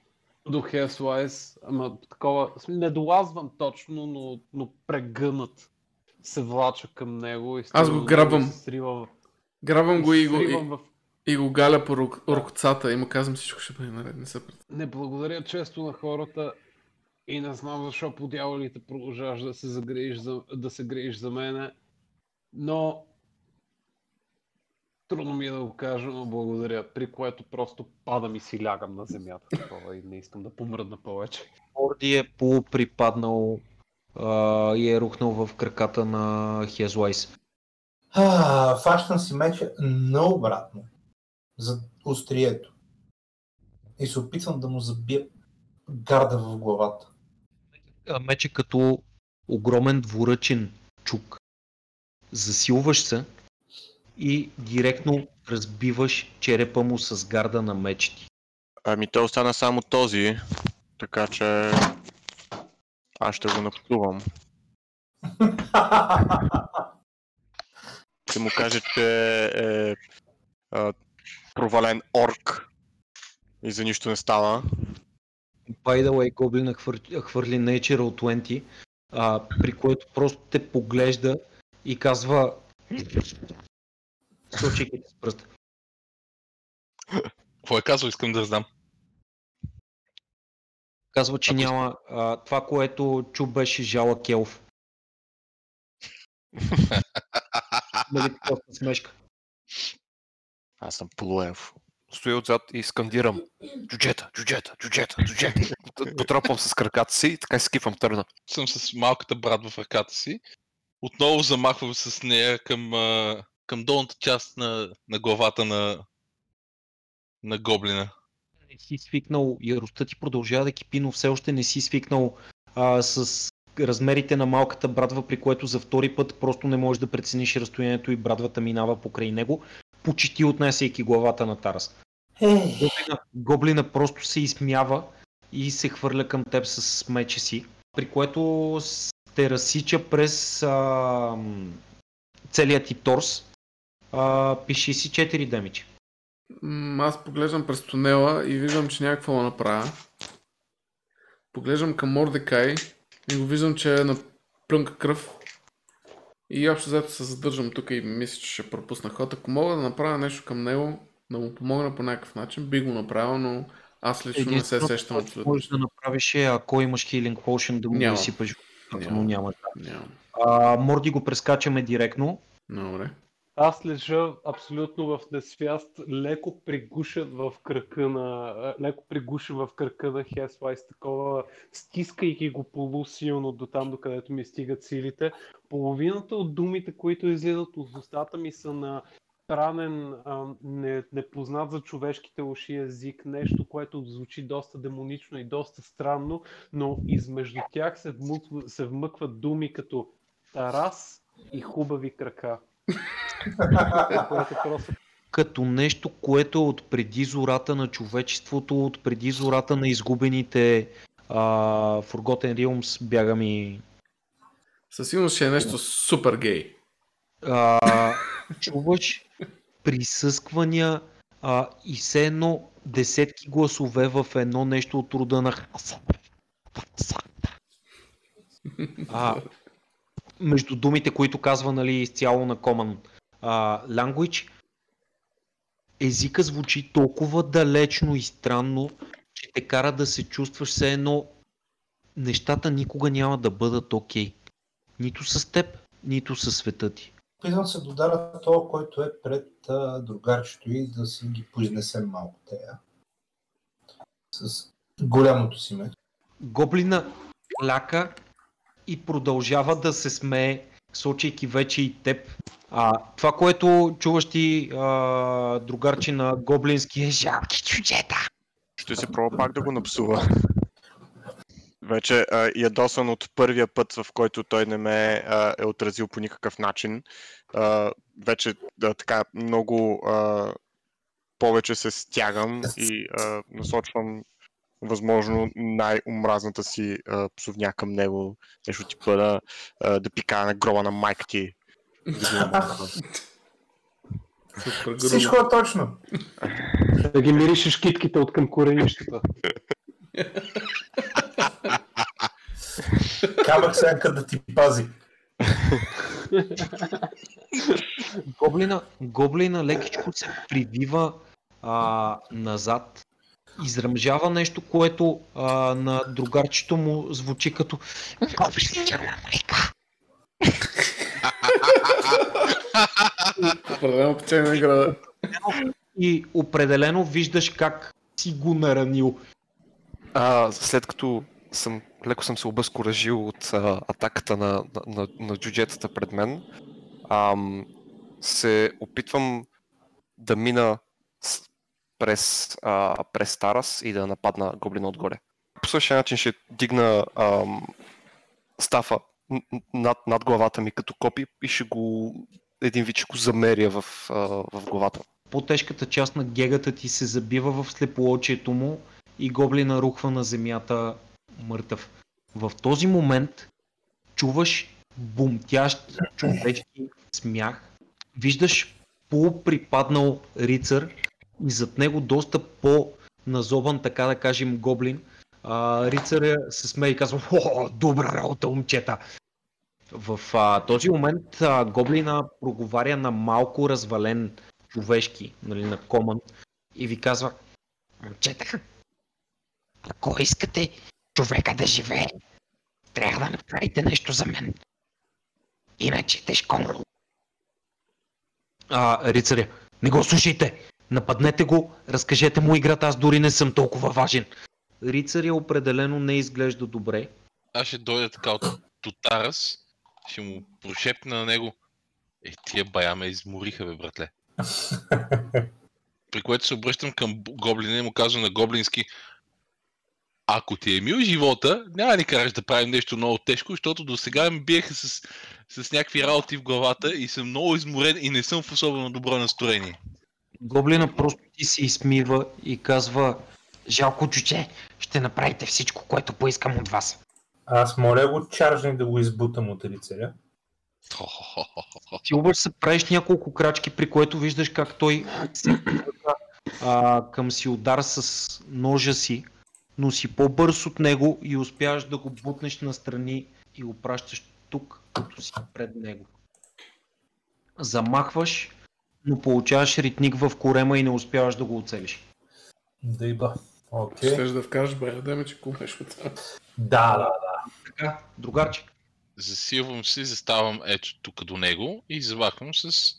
до Хеслайс, ама такова, не долазвам точно, но, но прегънат се влача към него и Аз го грабвам. Срива, Грабвам го и го, и, в... и го галя по рук, рукцата и му казвам всичко ще бъде наред, не се пред. Не благодаря често на хората и не знам защо по дяволите продължаваш да се загрееш за, да се грееш за мене, но трудно ми е да го кажа, но благодаря, при което просто падам и си лягам на земята такова и не искам да помръдна повече. Орди е полуприпаднал а, и е рухнал в краката на Хезлайс. Фащам си меча наобратно. За острието. И се опитвам да му забия гарда в главата. А, Меч е като огромен двуръчен чук. Засилваш се и директно разбиваш черепа му с гарда на меч ти. Ами той остана само този, така че аз ще го напсувам. Ще му кажа, че е а, провален орк и за нищо не става. By the way, Гоблина хвърли, хвърли Natural 20, а, при което просто те поглежда и казва сочейки те с пръста. Какво е казал, искам да знам. Казва, че Ако- няма а, това, което чу беше жалък елф. Нали смешка. Аз съм полуелф. Стоя отзад и скандирам. Джуджета, джуджета, джуджета, джуджета. Потропвам с краката си и така си скифам търна. Съм с малката брат в ръката си. Отново замахвам с нея към, към долната част на, на главата на, на гоблина. не си свикнал, яростта ти продължава да кипи, но все още не си свикнал а, с размерите на малката брадва, при което за втори път просто не можеш да прецениш разстоянието и брадвата минава покрай него, почти отнесейки главата на Тарас. Гоблина, гоблина просто се изсмява и се хвърля към теб с меча си, при което те разсича през а, целият ти торс. А, пиши си 4 демичи. Аз поглеждам през тунела и виждам, че някакво да направя. Поглеждам към Мордекай и го виждам, че е на плюнка кръв. И общо взето се задържам тук и мисля, че ще пропусна ход. Ако мога да направя нещо към него, да му помогна по някакъв начин, би го направил, но аз лично не се сещам абсолютно. Можеш да направиш е, ако имаш healing potion, да му изсипаш. Нямам. Но няма. Нямам. А, Морди го прескачаме директно. Добре. Аз лежа абсолютно в несвяст, леко пригушен в кръка на, леко пригушен в кръка на Хесвайс, такова, стискайки го полусилно до там, до ми стигат силите. Половината от думите, които излизат от устата ми са на странен, не, непознат за човешките уши език, нещо, което звучи доста демонично и доста странно, но измежду тях се, вмъква, се вмъкват думи като Тарас и хубави крака. Като нещо, което е от преди зората на човечеството, от преди зората на изгубените а, Forgotten Realms, бяга ми. Със сигурност ще е нещо супер гей. А, чуваш присъсквания а, и все едно десетки гласове в едно нещо от рода на а, между думите, които казва нали, изцяло на Common а, Language, езика звучи толкова далечно и странно, че те кара да се чувстваш все едно нещата никога няма да бъдат окей. Нито с теб, нито със света ти. Опитвам се да удара това, който е пред а, другарчето и да си ги произнесем малко тея. С голямото си меч. Гоблина ляка и продължава да се смее, сочейки вече и теб. А, това, което чуваш ти, а, другарче на гоблински е жалки чуджета. Ще се пробва пак да го напсува. Вече а, ядосан от първия път, в който той не ме а, е отразил по никакъв начин. А, вече да, така много а, повече се стягам и а, насочвам възможно най-омразната си а, псовня към него. Нещо типа да, а, да пикая на гроба на майка ти. Всичко е точно. да ги миришеш китките от към коренищата. Камък сянка да ти пази. Гоблина, гоблина лекичко се привива а, назад, изръмжава нещо, което а, на другарчето му звучи като. Определено печение на града. и определено виждаш как си го наранил. А, след като съм, леко съм се обезкуражил от а, атаката на, на, на, на джуджетата пред мен, ам, се опитвам да мина през, а, през Тарас и да нападна гоблина отгоре. По същия начин ще дигна ам, стафа над, над главата ми като копи и ще го един вид го замеря в, а, в главата. По-тежката част на гегата ти се забива в слепоочието му и гоблина рухва на земята мъртъв. В този момент чуваш бумтящ човешки смях. Виждаш полуприпаднал рицар и зад него доста по-назобан, така да кажем, гоблин. А, рицаря се смее и казва, О, добра работа, момчета! В а, този момент а, гоблина проговаря на малко развален човешки, нали, на коман и ви казва, Момчета, ако искате човека да живее, трябва да направите нещо за мен. Иначе тежко му. а, рицаря, не го слушайте, нападнете го, разкажете му играта, аз дори не съм толкова важен. Рицаря определено не изглежда добре. Аз ще дойда така от до Тарас, ще му прошепна на него. Е, тия бая ме измориха, бе, братле. При което се обръщам към гоблина и му казвам на гоблински ако ти е мил живота, няма да ни караш да правим нещо много тежко, защото до сега ме биеха с, с някакви работи в главата и съм много изморен и не съм в особено добро настроение. Гоблина просто ти се измива и казва Жалко, чуче, ще направите всичко, което поискам от вас. Аз моля го чаржни да го избутам от рицаря. Ти обаче се правиш няколко крачки, при което виждаш как той се а, към си удар с ножа си, но си по-бърз от него и успяваш да го бутнеш настрани и го пращаш тук, като си пред него. Замахваш, но получаваш ритник в корема и не успяваш да го оцелиш. Да иба. Окей. Щеш да вкажеш, бе, да ме, че кумеш от това. Да, да, да. Така, другарче. Засилвам се, заставам ето тук до него и замахвам с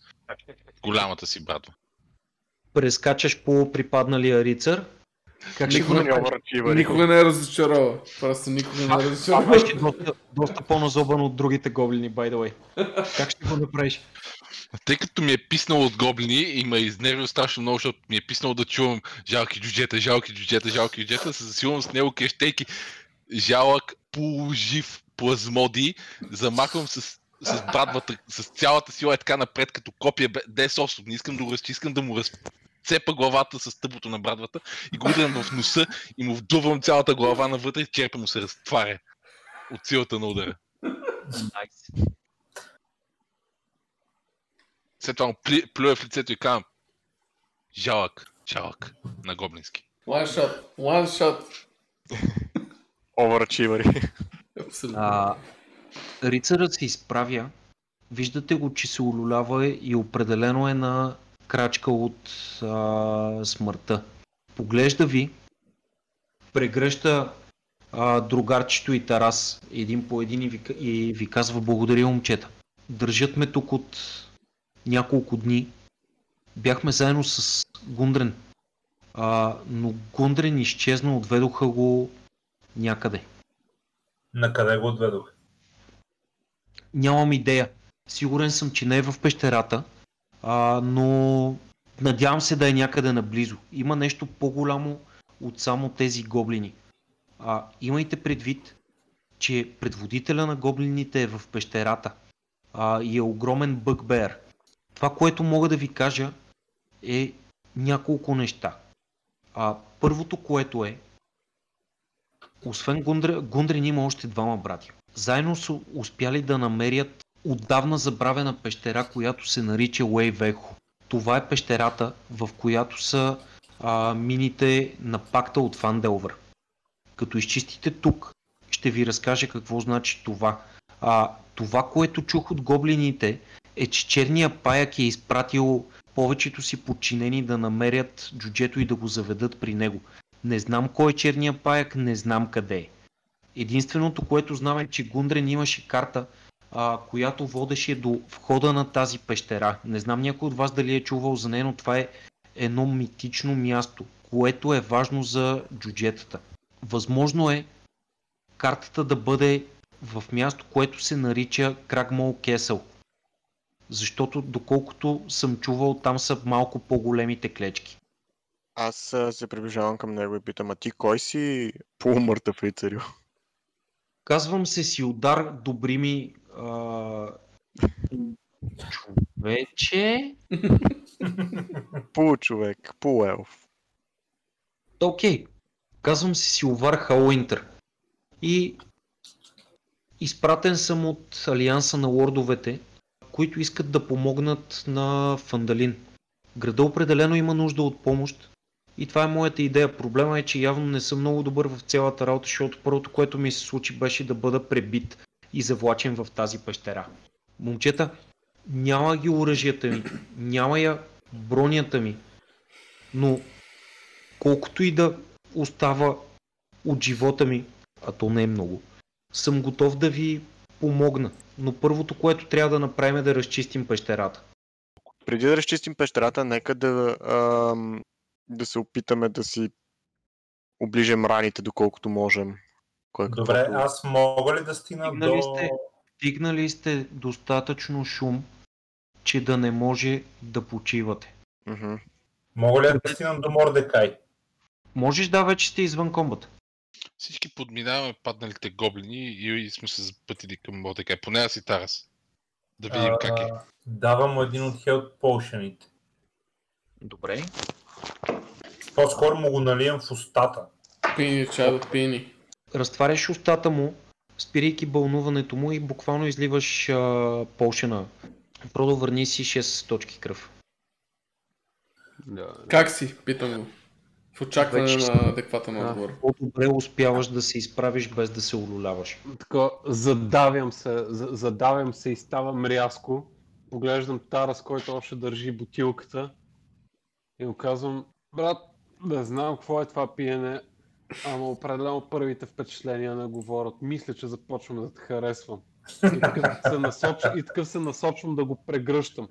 голямата си брадва. Прескачаш по припадналия рицар. Как ще го Никога, направиш? никога не е разочарова. Просто никога не е Това разочарова. беше доста, доста по-назобан от другите гоблини, by the way. Как ще го направиш? Тъй като ми е писнал от гоблини и ме е изнервил страшно много, защото ми е писнал да чувам жалки джуджета, жалки джуджета, жалки джуджета, се засилвам с него кещейки жалък, полужив плазмоди, замахвам с, с брадвата, с цялата сила е така напред, като копия бе- без особ. Не искам да го разчи, искам да му разцепа главата с тъбото на брадвата и го удрям в носа и му вдувам цялата глава навътре и черпа му се разтваря от силата на удара. Nice. След това му пли, плюя в лицето и казвам жалък, жалък на гоблински. One shot, one shot. Overachiever. Абсолютно. А, рицарът се изправя, виждате го, че се улюлява и определено е на крачка от а, смъртта. Поглежда ви, прегръща а, другарчето и Тарас един по един и ви, и ви казва благодаря момчета. Държат ме тук от няколко дни. Бяхме заедно с Гундрен, а, но Гундрен изчезна, отведоха го някъде. На къде го отведох? Нямам идея. Сигурен съм, че не е в пещерата, а, но надявам се да е някъде наблизо. Има нещо по-голямо от само тези гоблини. А, имайте предвид, че предводителя на гоблините е в пещерата а, и е огромен бъкбер. Това, което мога да ви кажа е няколко неща. А, първото, което е, освен Гундре, Гундрин има още двама брати. Заедно са успяли да намерят отдавна забравена пещера, която се нарича Уейвехо. Това е пещерата, в която са а, мините на пакта от Фанделвър. Като изчистите тук, ще ви разкажа какво значи това. А, това, което чух от гоблините, е, че черния паяк е изпратил повечето си подчинени да намерят джуджето и да го заведат при него. Не знам кой е черния паяк, не знам къде е. Единственото, което знам е, че Гундрен имаше карта, а, която водеше до входа на тази пещера. Не знам някой от вас дали е чувал за нея, но това е едно митично място, което е важно за джуджетата. Възможно е картата да бъде в място, което се нарича Крагмол Кесъл. Защото доколкото съм чувал, там са малко по-големите клечки. Аз се приближавам към него и питам, а ти кой си полумъртъв рицарю? Казвам се си удар, добри ми а... човече. Получовек, полуелф. Окей, казвам се Силвар Халуинтър. И изпратен съм от Алианса на лордовете, които искат да помогнат на Фандалин. Града определено има нужда от помощ и това е моята идея. Проблема е, че явно не съм много добър в цялата работа, защото първото, което ми се случи беше да бъда пребит и завлачен в тази пещера. Момчета, няма ги оръжията ми, няма я бронята ми, но колкото и да остава от живота ми, а то не е много, съм готов да ви помогна. Но първото, което трябва да направим е да разчистим пещерата. Преди да разчистим пещерата, нека да, ам, да се опитаме да си оближем раните, доколкото можем. Кой Добре, каквото- аз мога ли да стигна Стигнали до... сте? Стигнали сте достатъчно шум, че да не може да почивате. Мога ли да стигна до Мордекай? Можеш да, вече сте извън комбата. Всички подминаваме падналите гоблини и сме се запътили към Мордекай. Поне аз и Тарас. Да видим как е. А, Давам му един от Health Potionите. Добре. По-скоро му го наливам в устата. Пини, чадо, пини. Разтваряш устата му, спирайки бълнуването му и буквално изливаш а, полшена. Продо върни си 6 точки кръв. Да. Как си? Питам го. В очакване Вече на адекватен А. отговор. По-добре успяваш да се изправиш без да се улюляваш. Така, задавям се, за- задавям се и ставам рязко. Поглеждам Тарас, който още държи бутилката. И му казвам, брат, не знам какво е това пиене, ама определено първите впечатления не говорят. Мисля, че започвам да те харесвам. И такъв се, насоч... и такъв се насочвам да го прегръщам.